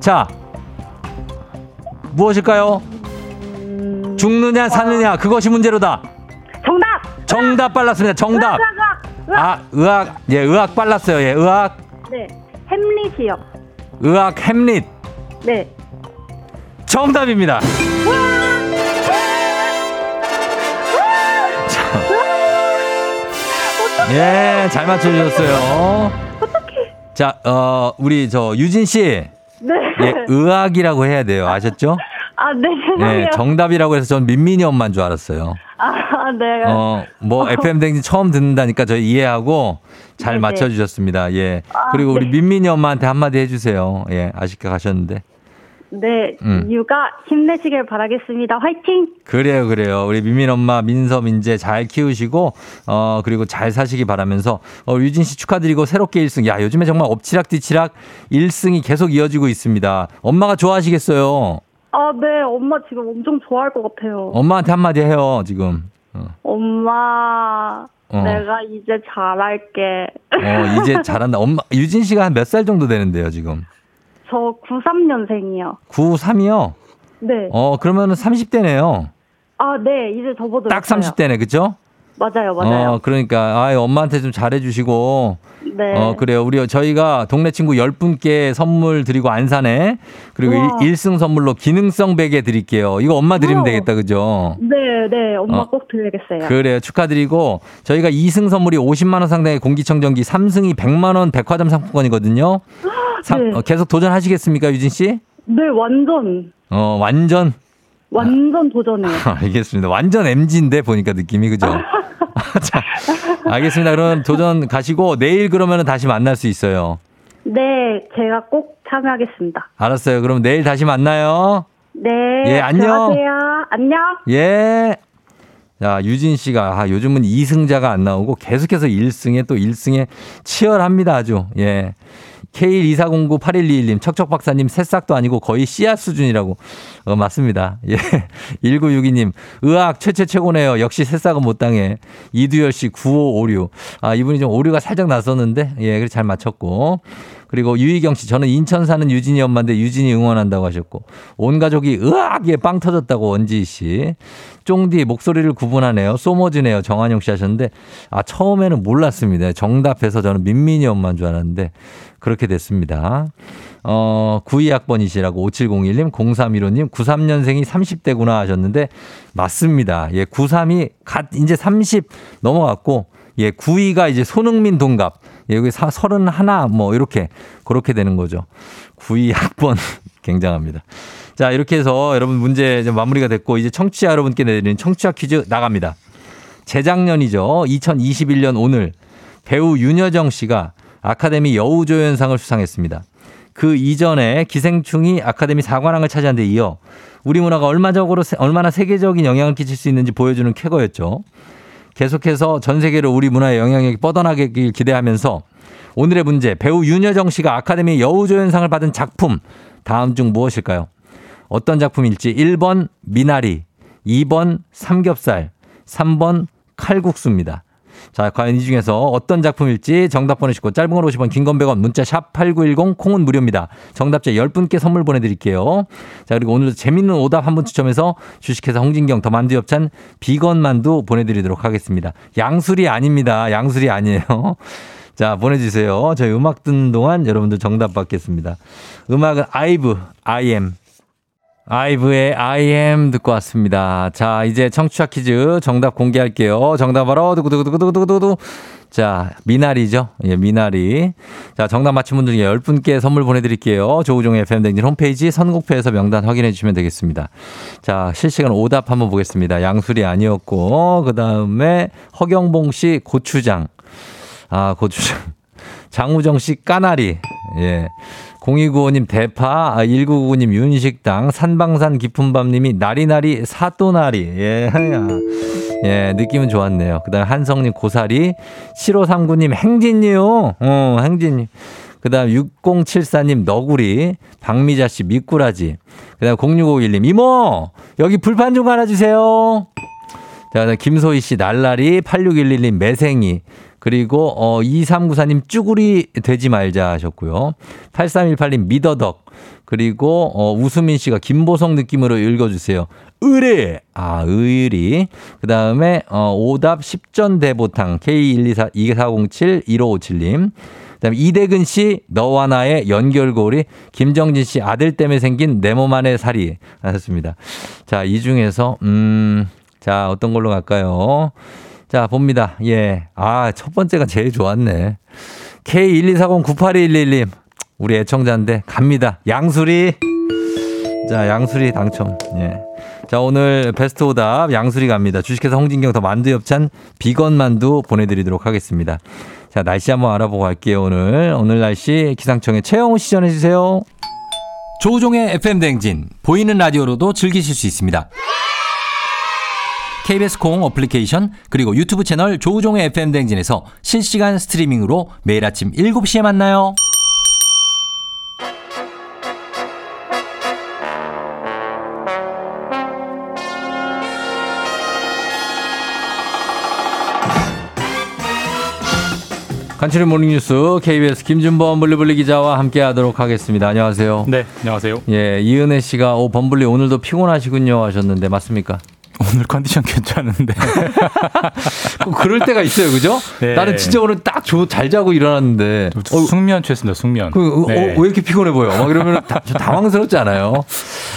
자, 무엇일까요? 죽느냐 사느냐 그것이 문제로다. 정답! 정답 빨랐습니다. 정답. 의학! 의학! 아, 의학. 예, 의학 빨랐어요. 예, 의학. 네. 햄릿이요. 의학 햄릿. 네. 정답입니다. 자. 예, 잘 맞춰주셨어요. 자, 어, 우리 저 유진 씨. 네. 예, 의학이라고 해야 돼요. 아셨죠? 아, 네. 예, 정답이라고 해서 전 민민이 엄마인 줄 알았어요. 아, 네. 어, 뭐 FM 댕진 처음 듣는다니까 저희 이해하고 잘 네네. 맞춰 주셨습니다. 예. 아, 그리고 우리 네. 민민이 엄마한테 한마디 해 주세요. 예, 아쉽게 가셨는데. 네. 음. 육아 힘내시길 바라겠습니다. 화이팅! 그래요, 그래요. 우리 민민 엄마 민서 민재 잘 키우시고 어 그리고 잘 사시기 바라면서 어 유진 씨 축하드리고 새롭게 1승. 야 요즘에 정말 엎치락뒤치락 1승이 계속 이어지고 있습니다. 엄마가 좋아하시겠어요. 아, 네. 엄마 지금 엄청 좋아할 것 같아요. 엄마한테 한마디 해요 지금. 어, 엄마, 어. 내가 이제 잘할게. 어, 이제 잘한다. 엄마 유진 씨가 한 몇 살 정도 되는데요 지금? 저 93년생이요. 93이요. 네. 어 그러면은 30대네요. 아, 네. 이제 접어들었어요. 딱 30대네, 그죠? 맞아요, 맞아요. 어, 그러니까, 아 엄마한테 좀 잘해 주시고, 네. 어, 그래요. 우리 저희가 동네 친구 10분께 선물 드리고 안산에 그리고 우와. 일 1승 선물로 기능성 베개 드릴게요. 이거 엄마 드리면 우와. 되겠다. 그죠? 네, 네. 엄마 어. 꼭 드려야겠어요. 그래요. 축하드리고 저희가 2승 선물이 50만 원 상당의 공기청정기, 3승이 100만 원 백화점 상품권이거든요. 삼- 네. 어, 계속 도전하시겠습니까, 유진 씨? 네, 완전, 어, 완전 완전 도전해요. 알겠습니다. 완전 MG인데 보니까 느낌이 그죠? 자, 알겠습니다. 그럼 도전 가시고 내일 그러면 다시 만날 수 있어요. 네, 제가 꼭 참여하겠습니다. 알았어요. 그럼 내일 다시 만나요. 네. 예, 안녕. 들어가세요. 안녕. 예. 자, 유진 씨가 아, 요즘은 2승자가 안 나오고 계속해서 1승에 또 1승에 치열합니다. 아주. 예. K124098121님, 척척박사님, 새싹도 아니고 거의 씨앗 수준이라고. 어, 맞습니다. 예. 1962님, 의학 최최 최고네요. 역시 새싹은 못 당해. 이두열 씨, 9556. 아, 이분이 좀 오류가 살짝 났었는데, 예, 그래 잘 맞췄고. 그리고 유희경 씨, 저는 인천 사는 유진이 엄마인데 유진이 응원한다고 하셨고, 온 가족이 으악에 빵 터졌다고 원지희 씨. 쫑디 목소리를 구분하네요. 소머즈네요. 정한용 씨 하셨는데, 아, 처음에는 몰랐습니다. 정답해서 저는 민민이 엄마인 줄 알았는데, 그렇게 됐습니다. 어, 92학번이시라고 5701님, 0315님, 93년생이 30대구나 하셨는데, 맞습니다. 예, 93이 갓 이제 30 넘어갔고, 예, 9위가 이제 손흥민 동갑. 예, 여기 사, 31, 뭐, 이렇게, 그렇게 되는 거죠. 9위 학번. 굉장합니다. 자, 이렇게 해서 여러분 문제 마무리가 됐고, 이제 청취자 여러분께 내드리는 청취자 퀴즈 나갑니다. 재작년이죠. 2021년 오늘 배우 윤여정 씨가 아카데미 여우조연상을 수상했습니다. 그 이전에 기생충이 아카데미 사관왕을 차지한 데 이어 우리 문화가 얼마적으로, 얼마나 세계적인 영향을 끼칠 수 있는지 보여주는 쾌거였죠. 계속해서 전 세계로 우리 문화의 영향력이 뻗어나가길 기대하면서 오늘의 문제 배우 윤여정 씨가 아카데미 여우조연상을 받은 작품 다음 중 무엇일까요? 어떤 작품일지 1번 미나리, 2번 삼겹살, 3번 칼국수입니다. 자, 과연 이 중에서 어떤 작품일지 정답 보내시고 짧은 걸 50원, 긴 건 100원, 문자 샵 8910, 콩은 무료입니다. 정답자 10분께 선물 보내드릴게요. 자, 그리고 오늘도 재밌는 오답 한 분 추첨해서 주식회사 홍진경 더 만두 엽찬 비건 만두 보내드리도록 하겠습니다. 양술이 아닙니다. 양술이 아니에요. 자, 보내주세요. 저희 음악 듣는 동안 여러분들 정답 받겠습니다. 음악은 아이브, am. 아이브의 I am 듣고 왔습니다. 자, 이제 청취자 퀴즈 정답 공개할게요. 정답 바로 두구두구두구두구두구. 자, 미나리죠. 예, 미나리. 자, 정답 맞힌 분들 중에 10분께 선물 보내드릴게요. 조우종의 FM댕진 홈페이지 선곡표에서 명단 확인해 주시면 되겠습니다. 자, 실시간 오답 한번 보겠습니다. 양술이 아니었고, 그 다음에 허경봉 씨 고추장. 아, 고추장. 장우정 씨 까나리. 예. 0295님 대파, 아, 1999님 윤식당, 산방산 깊은 밤님이 나리나리 사또나리. 예, 야. 예, 느낌은 좋았네요. 그 다음에 한성님 고사리, 7539님 행진이요. 어, 행진이. 그 다음 6074님 너구리, 박미자 씨 미꾸라지. 그 다음 0651님 이모! 여기 불판 좀 갈아주세요. 자, 김소희 씨 날라리, 8611님 매생이. 그리고 어 2394님 쭈구리 되지 말자 하셨고요. 8318님 미더덕. 그리고 어 웃수민 씨가 김보성 느낌으로 읽어 주세요. 의리. 아, 의리. 그 다음에 어 오답 10전 대보탕 K124 2407 1557님. 그다음에 이대근 씨 너와 나의 연결고리 김정진 씨 아들 때문에 생긴 내 몸 안의 살이 하셨습니다. 자, 이 중에서 음 자, 어떤 걸로 갈까요? 자, 봅니다. 예. 아, 첫 번째가 제일 좋았네. K124098211님. 우리 애청자인데 갑니다. 양수리. 자, 양수리 당첨. 예. 자, 오늘 베스트 오답 양수리 갑니다. 주식회사 홍진경 더 만두 엽찬 비건 만두 보내드리도록 하겠습니다. 자, 날씨 한번 알아보고 갈게요, 오늘. 오늘 날씨 기상청에 최영우 씨 전해주세요. 조우종의 FM댕진. 보이는 라디오로도 즐기실 수 있습니다. KBS 콩 어플리케이션 그리고 유튜브 채널 조우종의 FM 댕진에서 실시간 스트리밍으로 매일 아침 7시에 만나요. 간추린 모닝뉴스 KBS 김준범 블리블리 기자와 함께하도록 하겠습니다. 안녕하세요. 네, 안녕하세요. 예, 이은혜 씨가 오 범블리 오늘도 피곤하시군요 하셨는데 맞습니까? 오늘 컨디션 괜찮은데. 꼭 그럴 때가 있어요, 그죠? 네. 나는 진짜 오늘 딱 잘 자고 일어났는데 어, 숙면 취했습니다. 숙면. 그, 어, 네. 왜 이렇게 피곤해 보여? 막 이러면 다, 저 당황스럽지 않아요?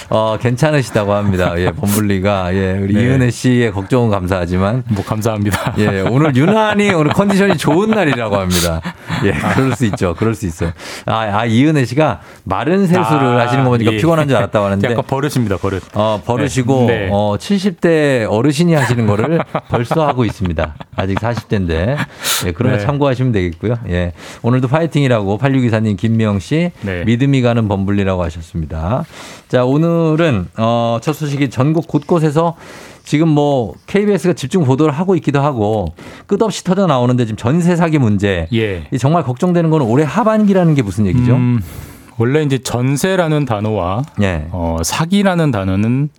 어, 괜찮으시다고 합니다. 예, 범블리가. 예, 우리 네. 이은혜 씨의 걱정은 감사하지만. 뭐 감사합니다. 예, 오늘 유난히 오늘 컨디션이 좋은 날이라고 합니다. 예, 그럴 수 있죠. 그럴 수 있어요. 아, 아 이은혜 씨가 마른 세수를 아, 하시는 거 보니까 예. 피곤한 줄 알았다고 하는데. 약간 버릇입니다. 버릇. 어, 버릇이고, 네. 어, 70대 어르신이 하시는 거를 벌써 하고 있습니다. 아직 40대인데. 예, 그런 거 네. 참고하시면 되겠고요. 예. 오늘도 파이팅이라고 8624님 김미영 씨, 네. 믿음이 가는 범블리라고 하셨습니다. 자, 오늘은, 어, 첫 소식이 전국 곳곳에서 지금 뭐 KBS가 집중 보도를 하고 있기도 하고 끝없이 터져 나오는데 지금 전세 사기 문제. 예. 이 정말 걱정되는 건 올해 하반기라는 게 무슨 얘기죠? 음, 원래 이제 전세라는 단어와 예. 어, 사기라는 단어는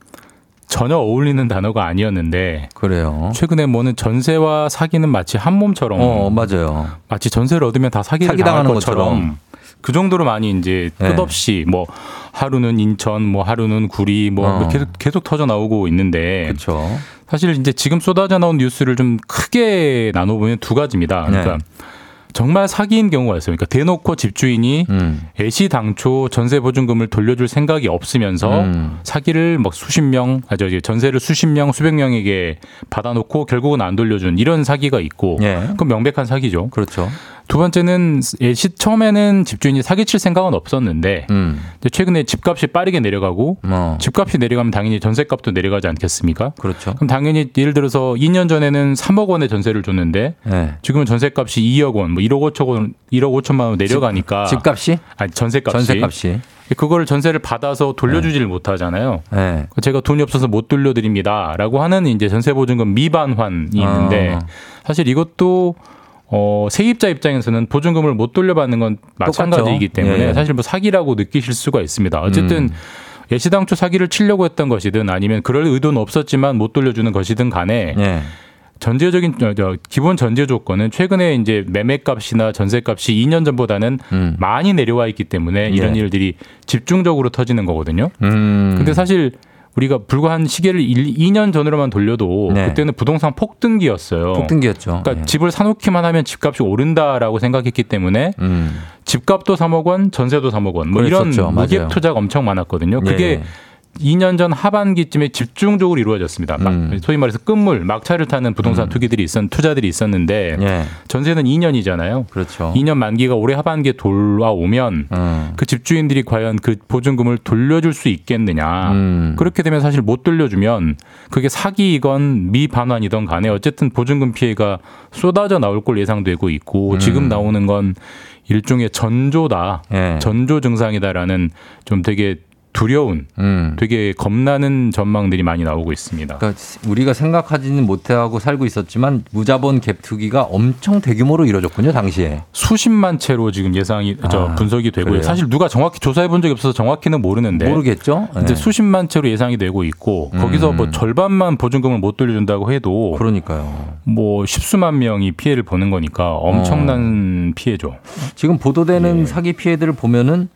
전혀 어울리는 단어가 아니었는데 그래요. 최근에 뭐는 전세와 사기는 마치 한 몸처럼 어, 맞아요. 마치 전세를 얻으면 다 사기를 사기 당하는 당할 것처럼 것처럼. 그 정도로 많이 이제 네. 끝없이 뭐 하루는 인천, 뭐 하루는 구리, 뭐 어. 계속 계속 터져 나오고 있는데 그렇죠. 사실 이제 지금 쏟아져 나온 뉴스를 좀 크게 나눠보면 두 가지입니다. 그러니까 네. 정말 사기인 경우가 있어요. 그러니까 대놓고 집주인이 음. 애시 당초 전세 보증금을 돌려줄 생각이 없으면서 음. 사기를 막 수십 명, 아 저기 전세를 수십 명, 수백 명에게 받아놓고 결국은 안 돌려준 이런 사기가 있고, 예. 그건 명백한 사기죠. 그렇죠. 두 번째는 애시 처음에는 집주인이 사기칠 생각은 없었는데 음. 최근에 집값이 빠르게 내려가고 어. 집값이 내려가면 당연히 전세값도 내려가지 않겠습니까? 그렇죠. 그럼 당연히 예를 들어서 2년 전에는 3억 원의 전세를 줬는데 네. 지금은 전세값이 2억 원, 뭐 1억 5천 원, 1억 5천만 원 내려가니까 집 값이? 아니 전세값이 전세값이. 그거를 전세를 받아서 돌려주지를 못하잖아요. 네. 제가 돈이 없어서 못 돌려드립니다라고 하는 이제 전세보증금 미반환이 있는데 어. 사실 이것도 어, 세입자 입장에서는 보증금을 못 돌려받는 건 마찬가지이기. 때문에 예. 사실 뭐 사기라고 느끼실 수가 있습니다. 어쨌든 음. 예시당초 사기를 치려고 했던 것이든 아니면 그럴 의도는 없었지만 못 돌려주는 것이든 간에 예. 전제적인 기본 전제 조건은 최근에 이제 매매값이나 전세값이 2년 전보다는 음. 많이 내려와 있기 때문에 이런 예. 일들이 집중적으로 터지는 거거든요. 음. 근데 사실 우리가 불과 한 시계를 1, 2년 전으로만 돌려도 네. 그때는 부동산 폭등기였어요. 폭등기였죠. 그러니까 예. 집을 사놓기만 하면 집값이 오른다라고 생각했기 때문에 음. 집값도 3억 원, 전세도 3억 원, 뭐 이런 그랬었죠. 무기획 맞아요. 투자가 엄청 많았거든요. 그게 예. 2년 전 하반기쯤에 집중적으로 이루어졌습니다. 막 음. 소위 말해서 끝물, 막차를 타는 부동산 음. 투기들이 있었, 투자들이 있었는데 예. 전세는 2년이잖아요. 그렇죠. 2년 만기가 올해 하반기에 돌아오면 음. 그 집주인들이 과연 그 보증금을 돌려줄 수 있겠느냐. 음. 그렇게 되면 사실 못 돌려주면 그게 사기이건 미반환이던 간에 어쨌든 보증금 피해가 쏟아져 나올 걸 예상되고 있고 음. 지금 나오는 건 일종의 전조다. 예. 전조 증상이다라는 좀 되게 두려운 음. 되게 겁나는 전망들이 많이 나오고 있습니다. 그러니까 우리가 생각하지는 못하고 살고 있었지만 무자본 갭 투기가 엄청 대규모로 이루어졌군요, 당시에. 수십만 채로 지금 예상이 저 아, 분석이 되고요. 그래요? 사실 누가 정확히 조사해 본 적이 없어서 정확히는 모르는데 모르겠죠? 이제 예. 수십만 채로 예상이 되고 있고 거기서 음. 뭐 절반만 보증금을 못 돌려준다고 해도 그러니까요. 뭐 십수만 명이 피해를 보는 거니까 엄청난 피해죠. 지금 보도되는 예. 사기 피해들을 보면은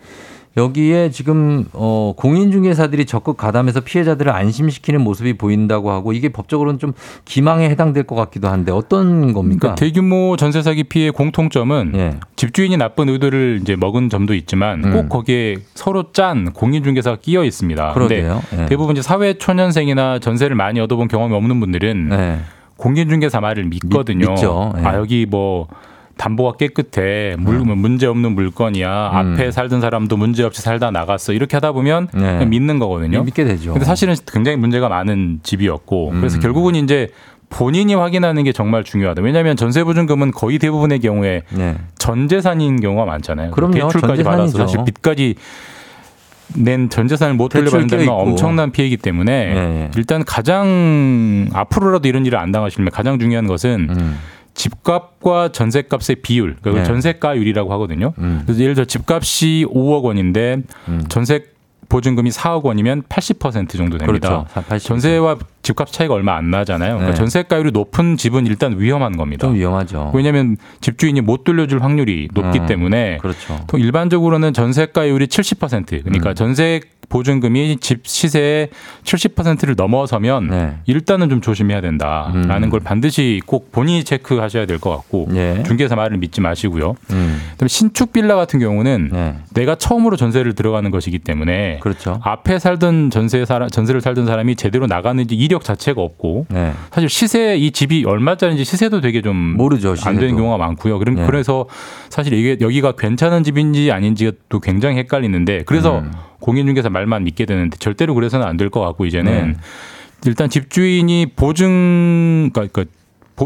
여기에 지금 어 공인중개사들이 적극 가담해서 피해자들을 안심시키는 모습이 보인다고 하고 이게 법적으로는 좀 기망에 해당될 것 같기도 한데 어떤 겁니까? 그러니까 대규모 전세 사기 피해 공통점은 예. 집주인이 나쁜 의도를 이제 먹은 점도 있지만 음. 꼭 거기에 서로 짠 공인중개사가 끼어 있습니다. 그러게요. 예. 대부분 이제 사회 초년생이나 전세를 많이 얻어본 경험이 없는 분들은 네. 공인중개사 말을 믿거든요. 믿죠. 예. 아 여기 뭐 담보가 깨끗해 물 문제 없는 물건이야 음. 앞에 살던 사람도 문제 없이 살다 나갔어 이렇게 하다 보면 네. 믿는 거거든요. 믿게 되죠. 근데 사실은 굉장히 문제가 많은 집이었고 음. 그래서 결국은 이제 본인이 확인하는 게 정말 중요하다. 왜냐하면 전세 보증금은 거의 대부분의 경우에 네. 전 재산인 경우가 많잖아요. 그럼요. 대출까지 전 받아서 재산이죠. 사실 빚까지 낸 전 재산을 못 대출 돌려받는다는 건. 엄청난 피해이기 때문에 예. 일단 가장 앞으로라도 이런 일을 안 당하시려면 가장 중요한 것은 음. 집값과 전세값의 비율, 그러니까 네. 전세가율이라고 하거든요. 음. 그래서 예를 들어 집값이 5억 원인데 음. 전세 보증금이 4억 원이면 80% 정도 됩니다. 그렇죠. 80%. 전세와 집값 차이가 얼마 안 나잖아요. 그러니까 네. 전세가율이 높은 집은 일단 위험한 겁니다. 좀 위험하죠. 왜냐하면 집주인이 못 돌려줄 확률이 높기 음, 때문에 그렇죠. 또 일반적으로는 전세가율이 70% 그러니까 음. 전세 보증금이 집 시세의 70%를 넘어서면 네. 일단은 좀 조심해야 된다라는 음. 걸 반드시 꼭 본인이 체크하셔야 될 것 같고 예. 중개사 말을 믿지 마시고요. 음. 그다음에 신축 빌라 같은 경우는 네. 내가 처음으로 전세를 들어가는 것이기 때문에 그렇죠. 앞에 살던 전세 사람 전세를 살던 사람이 제대로 나가는지 이력 자체가 없고 네. 사실 시세 이 집이 얼마짜리인지 시세도 되게 좀 모르죠. 안 되는. 경우가 많고요. 그럼 네. 그래서 사실 이게 여기가 괜찮은 집인지 아닌지가 또 굉장히 헷갈리는데 그래서 음. 공인중개사 말만 믿게 되는데 절대로 그래서는 안 될 것 같고 이제는 네. 일단 집주인이 보증 그러니까 보-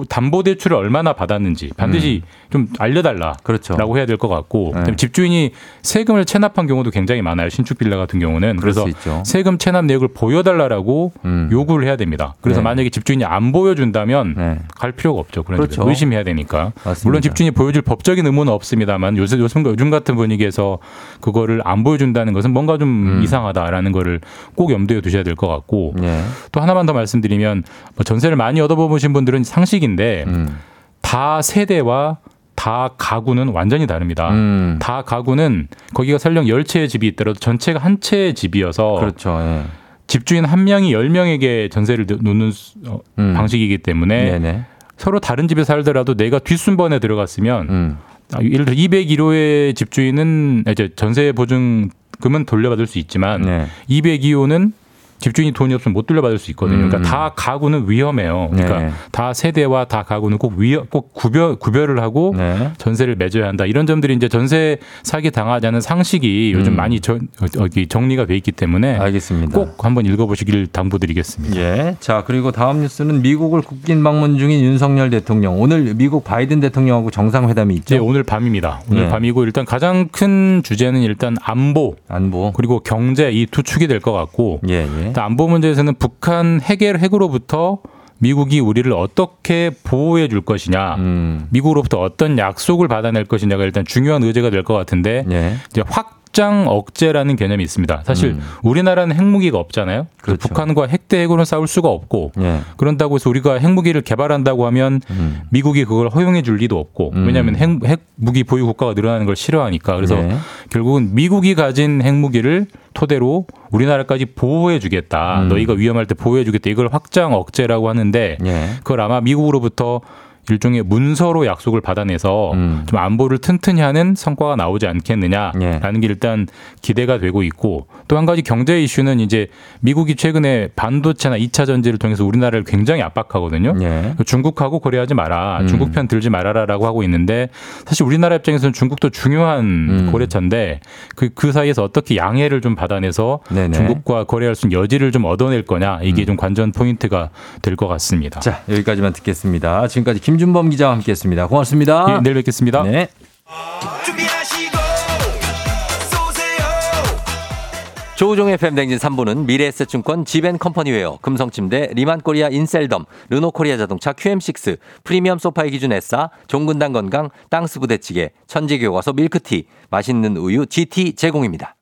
담보 대출을 얼마나 받았는지 반드시 좀 알려달라. 음. 그렇죠. 라고 해야 될 것 같고 네. 집주인이 세금을 체납한 경우도 굉장히 많아요 신축 빌라 같은 경우는 그래서. 세금 체납 내역을 보여달라라고 음. 요구를 해야 됩니다. 그래서 네. 만약에 집주인이 안 보여준다면 네. 갈 필요가 없죠. 그런 그렇죠. 의심해야 되니까. 맞습니다. 물론 집주인이 보여줄 법적인 의무는 없습니다만 요새 요즘, 요즘 같은 분위기에서 그거를 안 보여준다는 것은 뭔가 좀 음. 이상하다라는 거를 꼭 염두에 두셔야 될 것 같고 예. 또 하나만 더 말씀드리면 뭐 전세를 많이 얻어보신 분들은 상식 인데 음. 다 세대와 다 가구는 완전히 다릅니다. 음. 다 가구는 거기가 설령 열 채의 집이 있더라도 전체가 한 채의 집이어서 그렇죠. 예. 집주인 한 명이 열 명에게 전세를 놓는 수- 어, 음. 방식이기 때문에 네네. 서로 다른 집에 살더라도 내가 뒷순번에 들어갔으면 음. 아, 예를 들어 201호의 집주인은 이제 전세 보증금은 돌려받을 수 있지만 네. 202호는 집주인이 돈이 없으면 못 돌려받을 수 있거든요. 음. 그러니까 다 가구는 위험해요. 그러니까 네. 다 세대와 다 가구는 꼭 위험, 꼭 구별 구별을 하고 네. 전세를 맺어야 한다. 이런 점들이 이제 전세 사기 당하자는 상식이 요즘 음. 많이 저, 어, 여기 정리가 돼 있기 때문에 알겠습니다. 꼭 한번 읽어보시길 당부드리겠습니다. 예. 자, 그리고 다음 뉴스는 미국을 국빈 방문 중인 윤석열 대통령. 오늘 미국 바이든 대통령하고 정상회담이 있죠. 네, 오늘 밤입니다. 오늘 네. 밤이고 일단 가장 큰 주제는 일단 안보 안보. 그리고 경제 이 두 축이 될 것 같고 예, 예. 일단 안보 문제에서는 북한 핵의 핵으로부터 미국이 우리를 어떻게 보호해 줄 것이냐, 음. 미국으로부터 어떤 약속을 받아낼 것이냐가 일단 중요한 의제가 될 것 같은데 예. 이제 확 장 억제라는 개념이 있습니다. 사실 음. 우리나라는 핵무기가 없잖아요. 그래서 그렇죠. 북한과 핵대 핵으로는 싸울 수가 없고 예. 그런다고 해서 우리가 핵무기를 개발한다고 하면 음. 미국이 그걸 허용해 줄 리도 없고 음. 왜냐하면 핵, 핵무기 보유 국가가 늘어나는 걸 싫어하니까 그래서 네. 결국은 미국이 가진 핵무기를 토대로 우리나라까지 보호해 주겠다. 음. 너희가 위험할 때 보호해 주겠다. 이걸 확장 억제라고 하는데 예. 그걸 아마 미국으로부터 일종의 문서로 약속을 받아내서 음. 좀 안보를 튼튼히 하는 성과가 나오지 않겠느냐라는 게 일단 기대가 되고 있고 또 한 가지 경제 이슈는 이제 미국이 최근에 반도체나 2차 전지를 통해서 우리나라를 굉장히 압박하거든요. 예. 중국하고 거래하지 마라. 음. 중국 편 들지 말아라라고 하고 있는데 사실 우리나라 입장에서는 중국도 중요한 음. 거래처인데 그, 그 사이에서 어떻게 양해를 좀 받아내서 네네. 중국과 거래할 수 있는 여지를 좀 얻어낼 거냐 이게 좀 관전 포인트가 될 것 같습니다. 음. 자, 여기까지만 듣겠습니다. 지금까지 김준범 기자와 함께 했습니다. 고맙습니다. 예, 내일 뵙겠습니다. 네. 조우종의 FM댕진 3부는 미래에셋증권 지벤컴퍼니웨어, 금성침대, 리만코리아 인셀덤, 르노코리아 자동차 QM6, 프리미엄 소파의 기준 에싸, 종근당 건강, 땅스 부대찌개, 천재교과서 밀크T, 맛있는 우유 GT 제공입니다.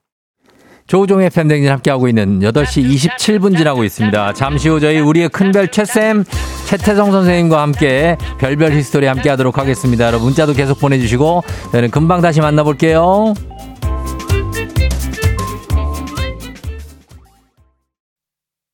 조우종의 FM 대행진 함께하고 있는 8시 27분 지나고 있습니다. 잠시 후 저희 우리의 큰별 최쌤 최태성 선생님과 함께 별별 히스토리 함께 하도록 하겠습니다. 여러분 문자도 계속 보내주시고 저는 금방 다시 만나볼게요.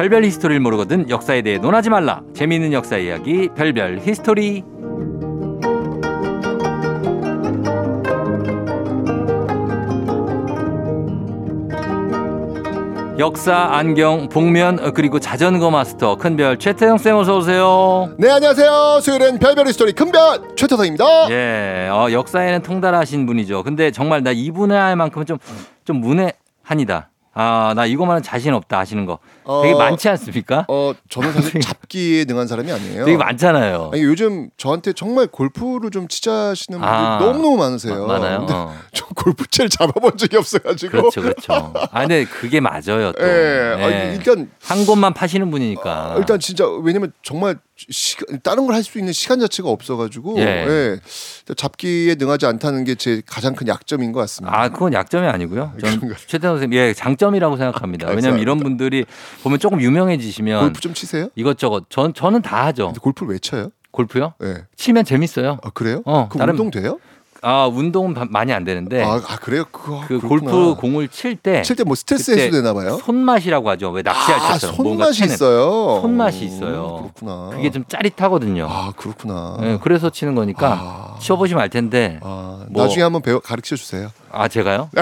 별별 히스토리를 모르거든 역사에 대해 논하지 말라. 재미있는 역사 이야기 별별 히스토리. 역사 안경 복면 그리고 자전거 마스터 큰별 최태성 쌤 어서 오세요. 네 안녕하세요 수요일엔 별별 히스토리 큰별 최태성입니다 예, 어, 역사에는 통달하신 분이죠. 근데 정말 나 이분의 할 만큼은 좀좀 문외 한이다. 아, 나 이거만은 자신 없다 하시는 거 되게 어, 많지 않습니까? 어, 저는 사실 잡기에 능한 사람이 아니에요. 되게 많잖아요. 아니, 요즘 저한테 정말 골프를 좀 치자시는 분들이 아, 너무너무 많으세요. 마- 많아요? 근데 어. 저 골프채를 잡아본 적이 없어가지고. 그렇죠, 그렇죠. 아, 근데 그게 맞아요. 또. 예, 예. 아니, 일단 한 곳만 파시는 분이니까. 일단 진짜 왜냐면 정말 시간, 다른 걸 할 수 있는 시간 자체가 없어가지고 예. 예. 잡기에 능하지 않다는 게 제 가장 큰 약점인 것 같습니다. 아, 그건 약점이 아니고요. 저는 최태원 선생님, 예, 장점이라고 생각합니다. 왜냐면 감사합니다. 이런 분들이 보면 조금 유명해지시면 골프 좀 치세요? 이것저것 전 저는 다 하죠. 골프를 왜 쳐요? 골프요? 예. 치면 재밌어요. 아 그래요? 어, 그 나름- 운동 돼요? 아, 운동은 바- 많이 안 되는데 아, 아, 그래요? 그거 그 그렇구나. 골프 공을 칠 때 칠 때 뭐 스트레스 해소되나 봐요? 손맛이라고 하죠. 왜 낚시할 아, 때처럼 손맛이 있어요. 손맛이 있어요. 음, 그렇구나. 그게 좀 짜릿하거든요. 아 그렇구나. 예, 그래서 치는 거니까 아. 치워보시면 알 텐데. 아, 뭐- 나중에 한번 배워 가르쳐 주세요. 아 제가요?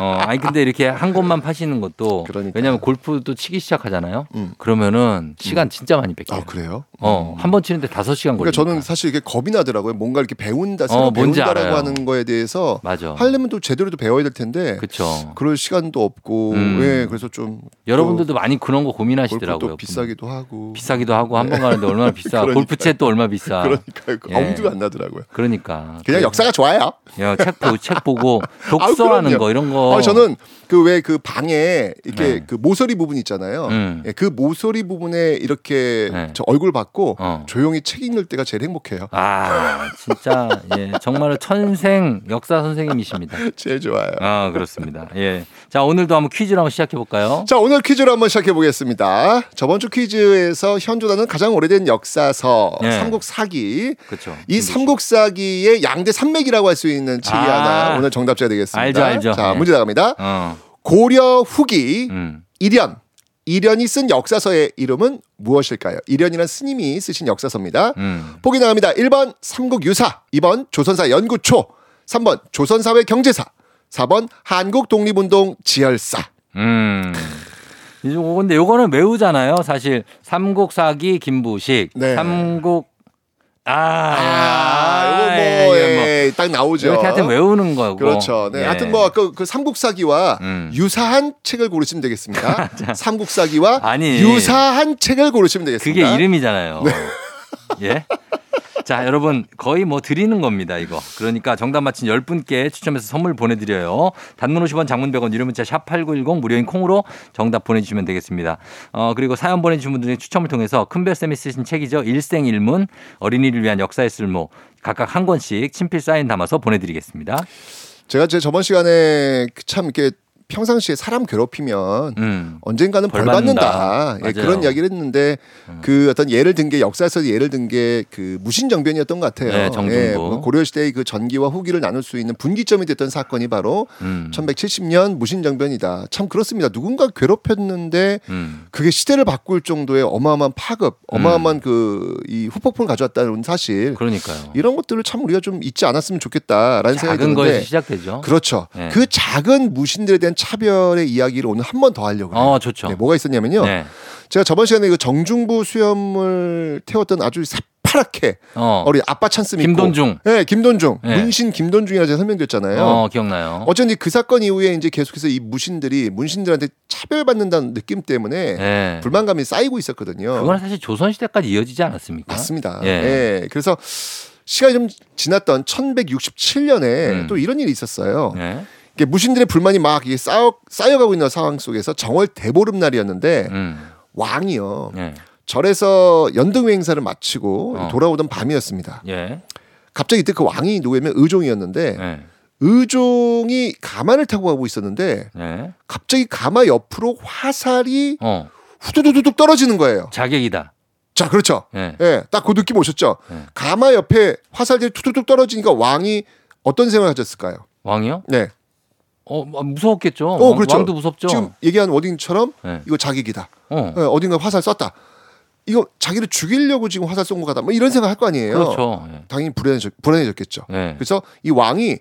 어, 아니 근데 이렇게 한 곳만 파시는 것도 그러니까요. 왜냐면 골프도 치기 시작하잖아요. 음. 그러면은 시간 진짜 많이 뺏겨요. 아 그래요? 어, 한 번 치는데 다섯 시간 걸려요. 그러니까 저는 사실 이게 겁이 나더라고요. 뭔가 이렇게 배운다, 새로 어, 뭔지 배운다라고 알아요. 하는 거에 대해서 맞아. 하려면 또 제대로 또 배워야 될 텐데 그렇죠. 그럴 시간도 없고, 음. 예, 그래서 좀 여러분들도 많이 그런 거 고민하시더라고요. 비싸기도 하고, 비싸기도 하고 한번 가는데 얼마나 비싸. 그러니까요. 골프채 또 얼마 비싸. 그러니까요. 예. 엄두가 안 나더라고요. 그러니까. 그냥 역사가 좋아요. 야, 책, 보, 책 보고 독서하는 그럼요. 거 이런 거. 아, 저는 그왜그 방에 이렇게 네. 그 모서리 부분 있잖아요. 음. 예, 그 모서리 부분에 이렇게 네. 저 얼굴 받고 어. 조용히 책 읽는 때가 제일 행복해요. 아, 진짜 예, 정말 천생 역사 선생님이십니다. 제일 좋아요. 아, 그렇습니다. 예. 자, 오늘도 한번 퀴즈로 한번 시작해 볼까요? 자 오늘 퀴즈로 한번 시작해 보겠습니다. 저번 주 퀴즈에서 현조라는 가장 오래된 역사서 네. 삼국사기. 그렇죠. 이 삼국사기의 양대 산맥이라고 할 수 있는 책이 아. 하나 오늘 정답자 되겠습니다. 알죠, 알죠. 자 네. 문제 나갑니다. 어. 고려 후기 음. 이련 이련이 쓴 역사서의 이름은 무엇일까요? 이련이란 스님이 쓰신 역사서입니다. 음. 보기 나갑니다. 1번 삼국유사, 2번 조선사 연구초, 3번 조선사회 경제사, 4번 한국 독립운동 지열사. 음. 이거 근데 요거는 외우잖아요. 사실 삼국사기 김부식, 네. 삼국 아, 아, 이거 뭐, 예, 이게 뭐 예, 딱 나오죠. 이렇게 하여튼 외우는 거고. 그렇죠. 네. 예. 하여튼 뭐 그, 그 삼국사기와 음. 유사한 책을 고르시면 되겠습니다. 삼국사기와 아니. 유사한 책을 고르시면 되겠습니다. 그게 이름이잖아요. 예. 자, 여러분, 거의 뭐 드리는 겁니다, 이거. 그러니까 정답 맞힌 10분께 추첨해서 선물 보내 드려요. 단문 50원, 장문 100원, 유료 문자 샵 8910 무료인 콩으로 정답 보내 주시면 되겠습니다. 어, 그리고 사연 보내 주신 분들 중에 추첨을 통해서 큰별쌤이 쓰신 책이죠. 일생일문, 어린이를 위한 역사의 쓸모. 각각 한 권씩 친필 사인 담아서 보내 드리겠습니다. 제가 제 저번 시간에 그참 이렇게 평상시에 사람 괴롭히면 음. 언젠가는 벌 벌 받는다. 예. 그런 이야기를 했는데 그 어떤 예를 든 게 역사에서 예를 든 게 그 무신정변이었던 것 같아요. 네, 정중부. 예, 고려 시대의 그 전기와 후기를 나눌 수 있는 분기점이 됐던 사건이 바로 음. 1170년 무신정변이다. 참 그렇습니다. 누군가 괴롭혔는데 음. 그게 시대를 바꿀 정도의 어마어마한 파급, 어마어마한 그 이 후폭풍을 가져왔다는 사실. 그러니까요. 이런 것들을 참 우리가 좀 잊지 않았으면 좋겠다라는 생각이 작은 드는데 거에서 시작되죠. 그렇죠. 네. 그 작은 무신들에 대한 차별의 이야기를 오늘 한 번 더 하려고 해요. 어, 좋죠. 네, 뭐가 있었냐면요. 네. 제가 저번 시간에 그 정중부 수염을 태웠던 아주 새파랗게 어. 어린 아빠 찬스 믿고 김돈중. 네, 김돈중. 네. 문신 김돈중이라 제가 설명드렸잖아요. 어, 기억나요. 어쩐지 그 사건 이후에 이제 계속해서 이 무신들이 문신들한테 차별받는다는 느낌 때문에 네. 불만감이 쌓이고 있었거든요. 그건 사실 조선 시대까지 이어지지 않았습니까? 맞습니다. 예. 예. 그래서 시간이 좀 지났던 1167년에 음. 또 이런 일이 있었어요. 네. 무신들의 불만이 막 이게 쌓여 쌓여가고 있는 상황 속에서 정월 대보름 날이었는데 음. 왕이요 예. 절에서 연등회 행사를 마치고 어. 돌아오던 밤이었습니다. 예. 갑자기 이때 그 왕이 누구냐면 의종이었는데 예. 의종이 가마를 타고 가고 있었는데 예. 갑자기 가마 옆으로 화살이 어. 후두두둑 떨어지는 거예요. 자객이다. 자, 그렇죠. 예. 예, 딱그 느낌 오셨죠? 네. 가마 옆에 화살들이 툭툭툭 떨어지니까 왕이 어떤 생각을 하셨을까요? 왕이요? 네. 어, 뭐 무서웠겠죠. 어, 왕- 그렇죠. 왕도 무섭죠. 지금 얘기한 워딩처럼 네. 이거 자객이다. 어. 예, 어딘가 화살 쐈다. 이거 자기를 죽이려고 지금 화살 쏜 것 같다. 뭐 이런 생각 할 거 아니에요. 그렇죠. 예. 당연히 불안해졌, 불안해졌겠죠. 예. 그래서 이 왕이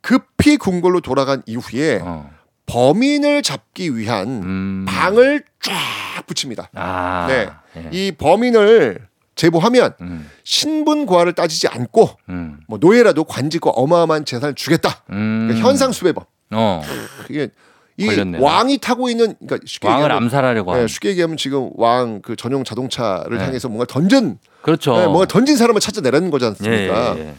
급히 궁궐로 돌아간 이후에 어. 범인을 잡기 위한 음. 방을 쫙 붙입니다. 아. 네. 예. 이 범인을 제보하면 음. 신분 과를 따지지 않고 음. 뭐 노예라도 관직과 어마어마한 재산을 주겠다. 음. 그러니까 현상 수배범. 어. 이게 이 걸렸네요. 왕이 타고 있는 그러니까 쉽게 왕을 얘기하면, 암살하려고 네. 쉽게 얘기하면 지금 왕 그 전용 자동차를 네. 향해서 뭔가 던진 그렇죠. 네, 뭔가 던진 사람을 찾아내라는 거지 예, 않습니까? 예, 예.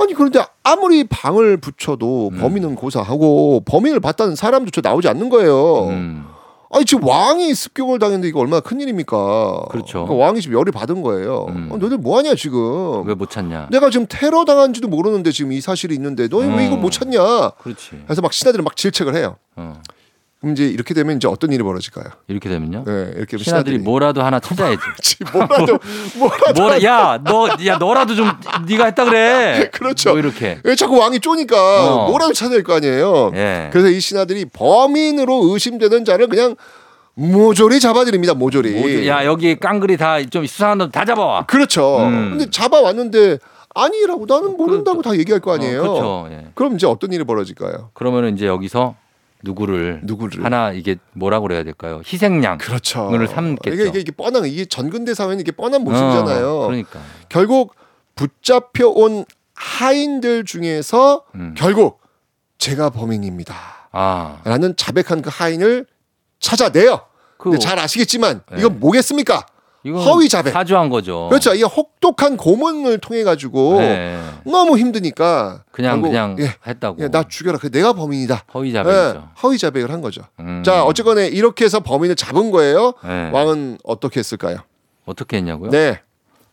아니 그런데 아무리 방을 붙여도 음. 범인은 고사하고 범인을 봤다는 사람조차 나오지 않는 거예요. 음. 아니 지금 왕이 습격을 당했는데 이거 얼마나 큰 일입니까? 그렇죠. 그러니까 왕이 지금 열이 받은 거예요. 음. 어, 너희들 뭐 하냐 지금? 왜 못 찾냐? 내가 지금 테러 당한지도 모르는데 지금 이 사실이 있는데 너희 왜 음. 이걸 못 찾냐? 그렇지. 그래서 막 신하들이 막 질책을 해요. 어. 그럼 이제 이렇게 되면 이제 어떤 일이 벌어질까요? 이렇게 되면요. 네, 이렇게 되면 신하들이 뭐라도 하나 찾아야지. 지 뭐라도 뭐라도 뭐라 야, 너 야 너라도 좀 네가 했다 그래. 그렇죠. 뭐 이렇게. 왜 자꾸 왕이 쪼니까 어. 뭐라도 찾아야 될거 아니에요. 예. 그래서 이 신하들이 범인으로 의심되는 자를 그냥 모조리 잡아드립니다. 모조리. 모두- 야, 여기 깡그리 다 좀 수상한 놈 다 잡아와. 그렇죠. 음. 근데 잡아왔는데 아니라고 나는 모른다고 다 얘기할 거 아니에요. 어, 그렇죠. 예. 그럼 이제 어떤 일이 벌어질까요? 그러면은 이제 여기서 누구를 누구를 하나 이게 뭐라고 그래야 될까요? 희생양. 그렇죠. 을 삼겠죠. 이게, 이게, 이게 뻔한 이게 전근대 사회는 이게 뻔한 모습이잖아요. 어, 그러니까. 결국 붙잡혀 온 하인들 중에서 음. 결국 제가 범인입니다. 아. 라는 자백한 그 하인을 찾아내요. 그 근데 잘 아시겠지만 네. 이건 뭐겠습니까? 허위 자백. 사주한 거죠. 그렇죠. 이 혹독한 고문을 통해 가지고 네. 너무 힘드니까 그냥 결국, 그냥 예, 했다고. 예, 나 죽여라. 그 내가 범인이다. 허위 예, 자백이죠. 허위 자백을 한 거죠. 음. 자, 어쨌거나 이렇게 해서 범인을 잡은 거예요. 네. 왕은 어떻게 했을까요? 어떻게 했냐고요? 네,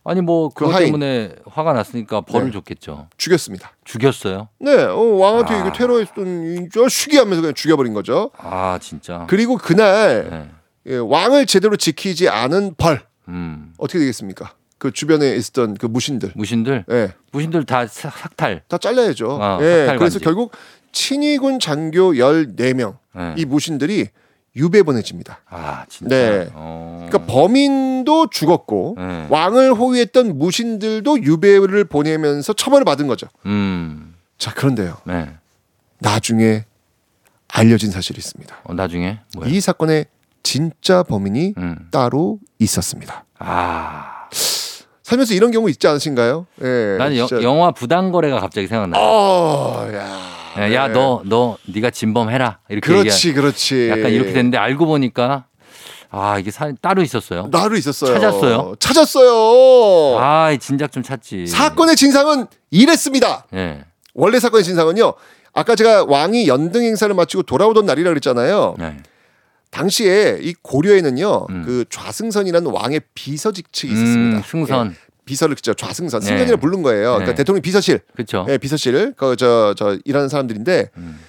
아니 뭐그 하인. 때문에 화가 났으니까 벌을 네. 줬겠죠. 죽였습니다. 죽였어요. 네, 어, 왕한테 아. 이거 테러했던 저 시기하면서 그냥 죽여버린 거죠. 아 진짜. 그리고 그날 네. 예, 왕을 제대로 지키지 않은 벌 음. 어떻게 되겠습니까? 그 주변에 있었던 그 무신들, 무신들 예, 무신들 다 사- 삭탈. 다 잘라야죠. 아, 예, 그래서. 결국 친위군 장교 14명 네. 이 무신들이 유배 보내집니다. 아 진짜. 네. 어. 그러니까 범인도 죽었고 네. 왕을 호위했던 무신들도 유배를 보내면서 처벌을 받은 거죠. 음. 자, 그런데요. 네. 나중에 알려진 사실이 있습니다. 어, 나중에 뭐야? 이 사건의 진짜 범인이 음. 따로 있었습니다. 아. 살면서 이런 경우 있지 않으신가요? 예. 나는 여-. 영화 부당거래가 갑자기 생각나. 어, 야. 야, 야, 예. 너, 너, 네가 진범해라. 이렇게 그렇지, 얘기하- 그렇지. 약간 이렇게 됐는데 알고 보니까 아 이게 사, 따로 있었어요. 나로 있었어요. 찾았어요? 찾았어요. 아, 이 진작 좀 찾지. 사건의 진상은 이랬습니다. 예. 원래 사건의 진상은요. 아까 제가 왕이 연등 행사를 마치고 돌아오던 날이라 그랬잖아요. 네. 당시에 이 고려에는요. 음. 그 좌승선이라는 왕의 비서 직책이 있었습니다. 음, 승선. 예, 비서를 그죠 좌승선 네. 승선이라 부른 거예요. 그러니까 네. 대통령 비서실, 그렇죠. 예, 비서실 그저 저 일하는 사람들인데 음.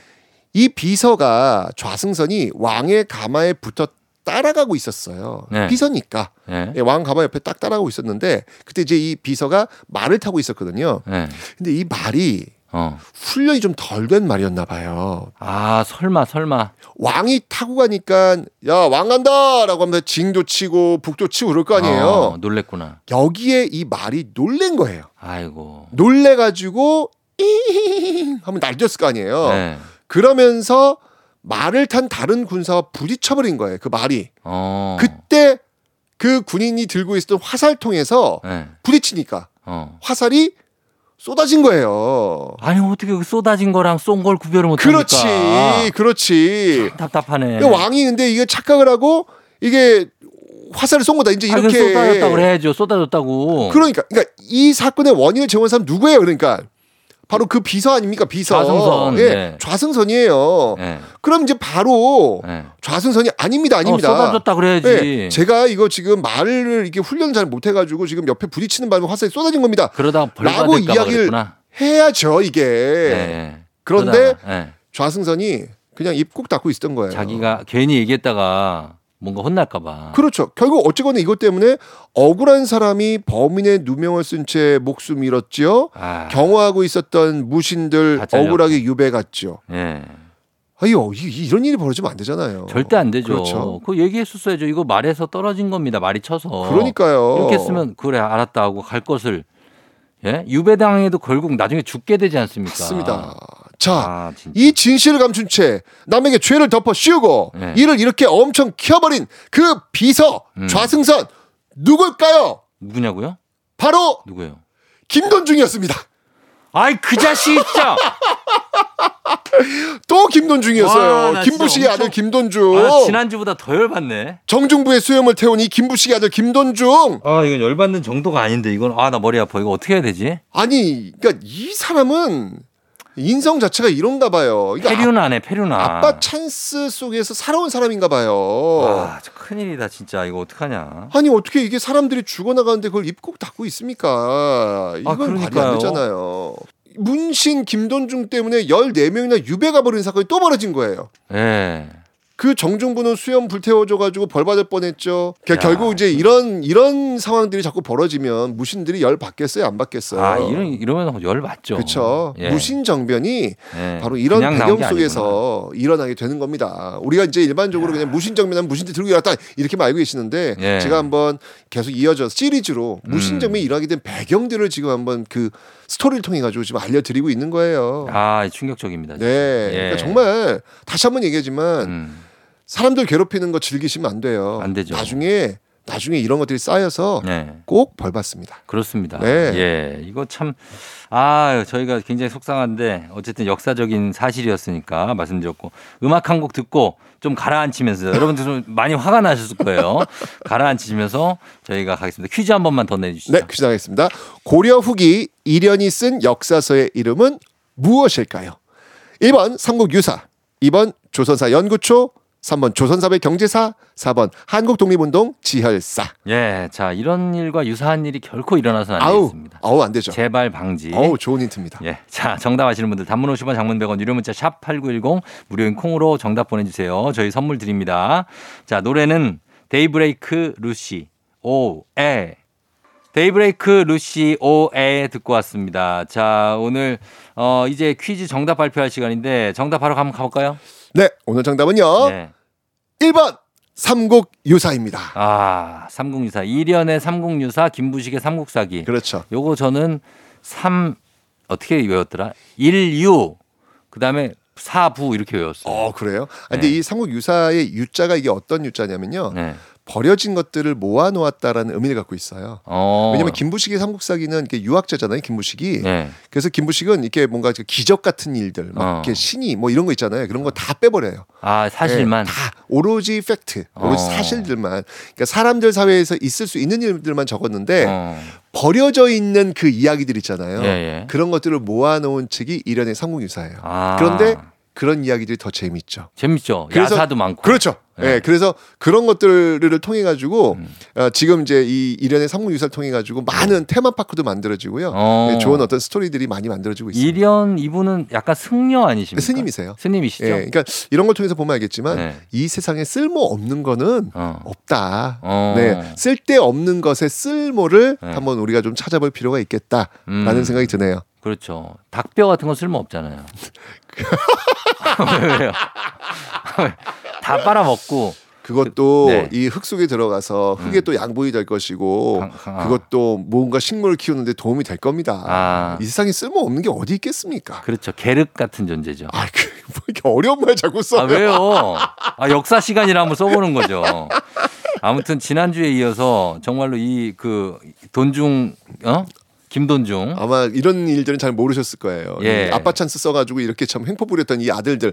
이 비서가 좌승선이 왕의 가마에 붙어 따라가고 있었어요. 네. 비서니까 예. 예, 왕 가마 옆에 딱 따라가고 있었는데 그때 이제 이 비서가 말을 타고 있었거든요. 예. 근데 이 말이 어. 훈련이 좀 덜 된 말이었나 봐요. 아, 설마 설마. 왕이 타고 가니까 야 왕 간다라고 하면서 징도 치고 북도 치고 그럴 거 아니에요. 어, 놀랬구나. 여기에 이 말이 놀란 거예요. 아이고. 놀래가지고 잉 하면 날뛰었을 거 아니에요. 네. 그러면서 말을 탄 다른 군사와 부딪혀버린 거예요. 그 말이. 어. 그때 그 군인이 들고 있었던 화살통에서 네. 부딪히니까 어. 화살이 쏟아진 거예요. 아니 어떻게 그 쏟아진 거랑 쏜 걸 구별을 못 합니까? 그렇지, 그렇지. 답답하네. 그 왕이 근데 이게 착각을 하고 이게 화살을 쏜 거다. 이제 아, 그 이렇게 쏟아졌다고 그래야죠. 쏟아졌다고. 그러니까, 그러니까 이 사건의 원인을 제공한 사람 누구예요? 그러니까 바로 그 비서 아닙니까? 비서. 좌승선, 예, 네. 좌승선이에요. 예. 그럼 이제 바로 예. 좌승선이 아닙니다, 아닙니다. 어, 쏟아졌다 그래야지. 예, 제가 이거 지금 말을 이렇게 훈련 잘 못해가지고 지금 옆에 부딪히는 바람에 화살이 쏟아진 겁니다. 그러다 벌 라고 이야기를 그랬구나. 해야죠, 이게. 예. 그런데 그러다가, 예. 좌승선이 그냥 입꾹 닫고 있었던 거예요. 자기가 괜히 얘기했다가 뭔가 혼날까 봐. 그렇죠. 결국 어쨌거나 이것 때문에 억울한 사람이 범인의 누명을 쓴 채 목숨 잃었지요. 아, 경호하고 있었던 무신들. 억울하게 유배 갔죠. 예. 아유, 이- 이런 일이 벌어지면 안 되잖아요. 절대 안 되죠. 그렇죠. 그거 얘기했었어야죠. 이거 말에서 떨어진 겁니다. 말이 쳐서. 그러니까요. 이렇게 했으면 그래 알았다 하고 갈 것을 예? 유배당해도 결국 나중에 죽게 되지 않습니까? 맞습니다. 자, 아. 이 진실을 감춘 채 남에게 죄를 덮어 씌우고 네. 이를 이렇게 엄청 키워버린 그 비서 음. 좌승선 누굴까요? 누구냐고요? 바로 누구예요? 김건중이었습니다. 아이 그 자식 진짜. 또 김돈중이었어요. 김부식의 아들 김돈중. 아, 지난주보다 더 열받네. 정중부의 수염을 태운 이 김부식의 아들 김돈중. 아, 이건 열받는 정도가 아닌데 이건 아, 나 머리 아파. 이거 어떻게 해야 되지? 아니, 그러니까 이 사람은 인성 자체가 이런가 봐요. 그러니까 페류나네, 페류나. 아빠 찬스 속에서 살아온 사람인가 봐요. 아, 저 큰일이다 진짜. 이거 어떡하냐. 아니 어떻게 이게 사람들이 죽어나가는데 그걸 입고 닫고 있습니까? 이건 말이 안. 되잖아요. 문신 김돈중 때문에 14명이나 유배가 벌인 사건이 또 벌어진 거예요. 예. 그 정중부는 수염 불태워져 가지고 벌 받을 뻔했죠. 그러니까 야. 결국 이제 이런 이런 상황들이 자꾸 벌어지면 무신들이 열 받겠어요, 안 받겠어요? 아, 이런 이러면 열 맞죠. 그렇죠. 예. 무신 정변이 예. 바로 이런 배경 게 속에서 일어나게 되는 겁니다. 우리가 이제 일반적으로 그냥 무신 정변하면 무신들 들고 일어났다 이렇게만 알고 계시는데 예. 음. 제가 한번 계속 이어져 시리즈로 무신 정변이 일어나게 된 배경들을 지금 한번 그 스토리를 통해 가지고 지금 알려드리고 있는 거예요. 아, 충격적입니다. 네, 예. 그러니까 정말 다시 한번 얘기하지만 음, 사람들 괴롭히는 거 즐기시면 안 돼요. 안 되죠. 나중에 나중에 이런 것들이 쌓여서 네. 꼭벌 받습니다. 그렇습니다. 네. 예. 이거 참, 아, 저희가 굉장히 속상한데, 어쨌든 역사적인 사실이었으니까 말씀드렸고, 음악 한 곡 듣고 좀 가라앉히면서, 여러분들 좀 많이 화가 나셨을 거예요. 가라앉히면서 저희가 가겠습니다. 퀴즈 한 번만 더 내주시죠. 네, 퀴즈 나가겠습니다. 고려 후기 이련이 쓴 역사서의 이름은 무엇일까요? 1번 삼국유사, 2번 조선사 연구초, 3번 조선사회 경제사, 4번 한국 독립운동 지혈사. 예. 자, 이런 일과 유사한 일이 결코 일어나서는 안 아우, 되겠습니다. 아우 안 되죠. 재발 방지. 어우 좋은 힌트입니다. 예. 자, 정답 아시는 분들 단문 50원 장문 100원 유료 문자 샵 8910 무료인 콩으로 정답 보내주세요. 저희 선물 드립니다. 자, 노래는 데이브레이크 루시 오에 데이브레이크 루시 오에 듣고 왔습니다. 자, 오늘 어 이제 퀴즈 정답 발표할 시간인데 정답 바로 한번 가볼까요? 네, 오늘 정답은요. 네. 1번 삼국유사입니다. 아, 삼국유사. 일연의 삼국유사, 김부식의 삼국사기. 그렇죠. 요거 저는 3 어떻게 외웠더라? 1유 그다음에 4부 이렇게 외웠어요. 어, 그래요? 아, 근데 네. 이 삼국유사의 유자가 이게 어떤 유자냐면요. 네. 버려진 것들을 모아놓았다라는 의미를 갖고 있어요. 어. 왜냐면 김부식의 삼국사기는 이렇게 유학자잖아요, 김부식이. 네. 그래서 김부식은 이렇게 뭔가 기적 같은 일들, 막 어. 이렇게 신이 뭐 이런 거 있잖아요. 그런 거 다 빼버려요. 아, 사실만 예, 다 오로지 팩트, 오로지 어. 사실들만. 그러니까 사람들 사회에서 있을 수 있는 일들만 적었는데 어. 버려져 있는 그 이야기들 있잖아요. 예, 예. 그런 것들을 모아놓은 책이 일연의 삼국유사예요. 아. 그런데 그런 이야기들이 더 재밌죠. 재밌죠. 그래서- 야사도 많고. 그렇죠. 예, 네. 그래서 그런 것들을 통해 가지고 음. 어, 지금 이제 이 일연의 삼국유사를 통해 가지고 많은 테마파크도 만들어지고요. 어. 예, 좋은 어떤 스토리들이 많이 만들어지고 있습니다. 일연 이분은 약간 승려 아니십니까? 스님이세요. 스님이시죠? 예, 그러니까 이런 걸 통해서 보면 알겠지만 네. 이 세상에 쓸모 없는 거는 어. 없다. 어. 네, 쓸데 없는 것의 쓸모를 네. 한번 우리가 좀 찾아볼 필요가 있겠다라는 음. 생각이 드네요. 그렇죠. 닭뼈 같은 건 쓸모 없잖아요. 왜요? 다 빨아먹고 그것도 네. 이흙 속에 들어가서 흙에 음. 또 양분이 될 것이고 아. 그것도 뭔가 식물을 키우는데 도움이 될 겁니다. 아. 이 세상에 쓸모 없는 게 어디 있겠습니까? 그렇죠. 계륵 같은 존재죠. 아, 그, 뭐 이렇게 어려운 말 자꾸 써. 아, 왜요? 아, 역사 시간이라 한번 써보는 거죠. 아무튼 지난주에 이어서 정말로 이 그 돈중, 어? 김돈중. 아마 이런 일들은 잘 모르셨을 거예요. 예. 이 아빠 찬스 써가지고 이렇게 참 횡포 부렸던 이 아들들.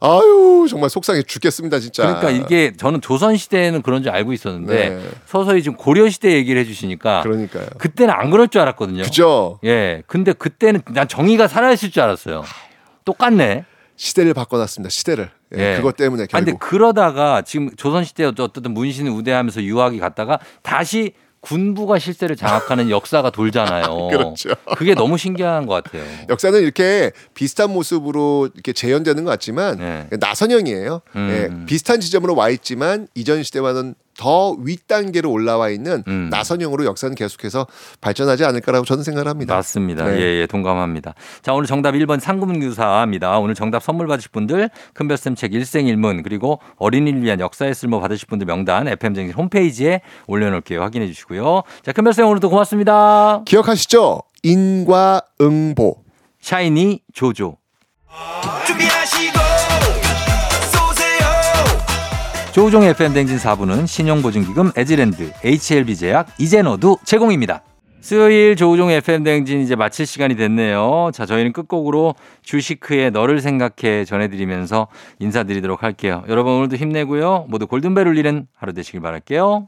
아유 정말 속상해 죽겠습니다 진짜. 그러니까 이게 저는 조선 시대에는 그런 줄 알고 있었는데 네. 서서히 지금 고려 시대 얘기를 해주시니까 그러니까요. 그때는 안 그럴 줄 알았거든요. 그죠? 예. 근데 그때는 난 정의가 살아있을 줄 알았어요. 똑같네. 시대를 바꿔놨습니다. 시대를. 예, 예. 그것 때문에 아, 근데 결국. 그러다가 지금 조선 시대 어떻든 문신을 우대하면서 유학이 갔다가 다시 군부가 실세를 장악하는 역사가 돌잖아요. 그렇죠. 그게 너무 신기한 것 같아요. 역사는 이렇게 비슷한 모습으로 이렇게 재현되는 것 같지만 네. 나선형이에요. 음. 예, 비슷한 지점으로 와 있지만 이전 시대와는 더 윗단계로 올라와 있는 음. 나선형으로 역사는 계속해서 발전하지 않을까라고 저는 생각을 합니다. 맞습니다. 네. 예, 예, 동감합니다. 자, 오늘 정답 1번 상금유사입니다. 오늘 정답 선물 받으실 분들 큰별쌤 책 일생일문 그리고 어린이를 위한 역사의 쓸모 받으실 분들 명단 FM쟁진 홈페이지에 올려놓을게요. 확인해 주시고요. 자, 큰별쌤 오늘도 고맙습니다. 기억하시죠? 인과응보. 샤이니 조조. 조우종의 FM 대행진 4부는 신용보증기금 에즈랜드, HLB 제약, 이젠어두 제공입니다. 수요일 조우종 FM 대행진 이제 마칠 시간이 됐네요. 자, 저희는 끝곡으로 주시크의 너를 생각해 전해드리면서 인사드리도록 할게요. 여러분 오늘도 힘내고요. 모두 골든벨 울리는 하루 되시길 바랄게요.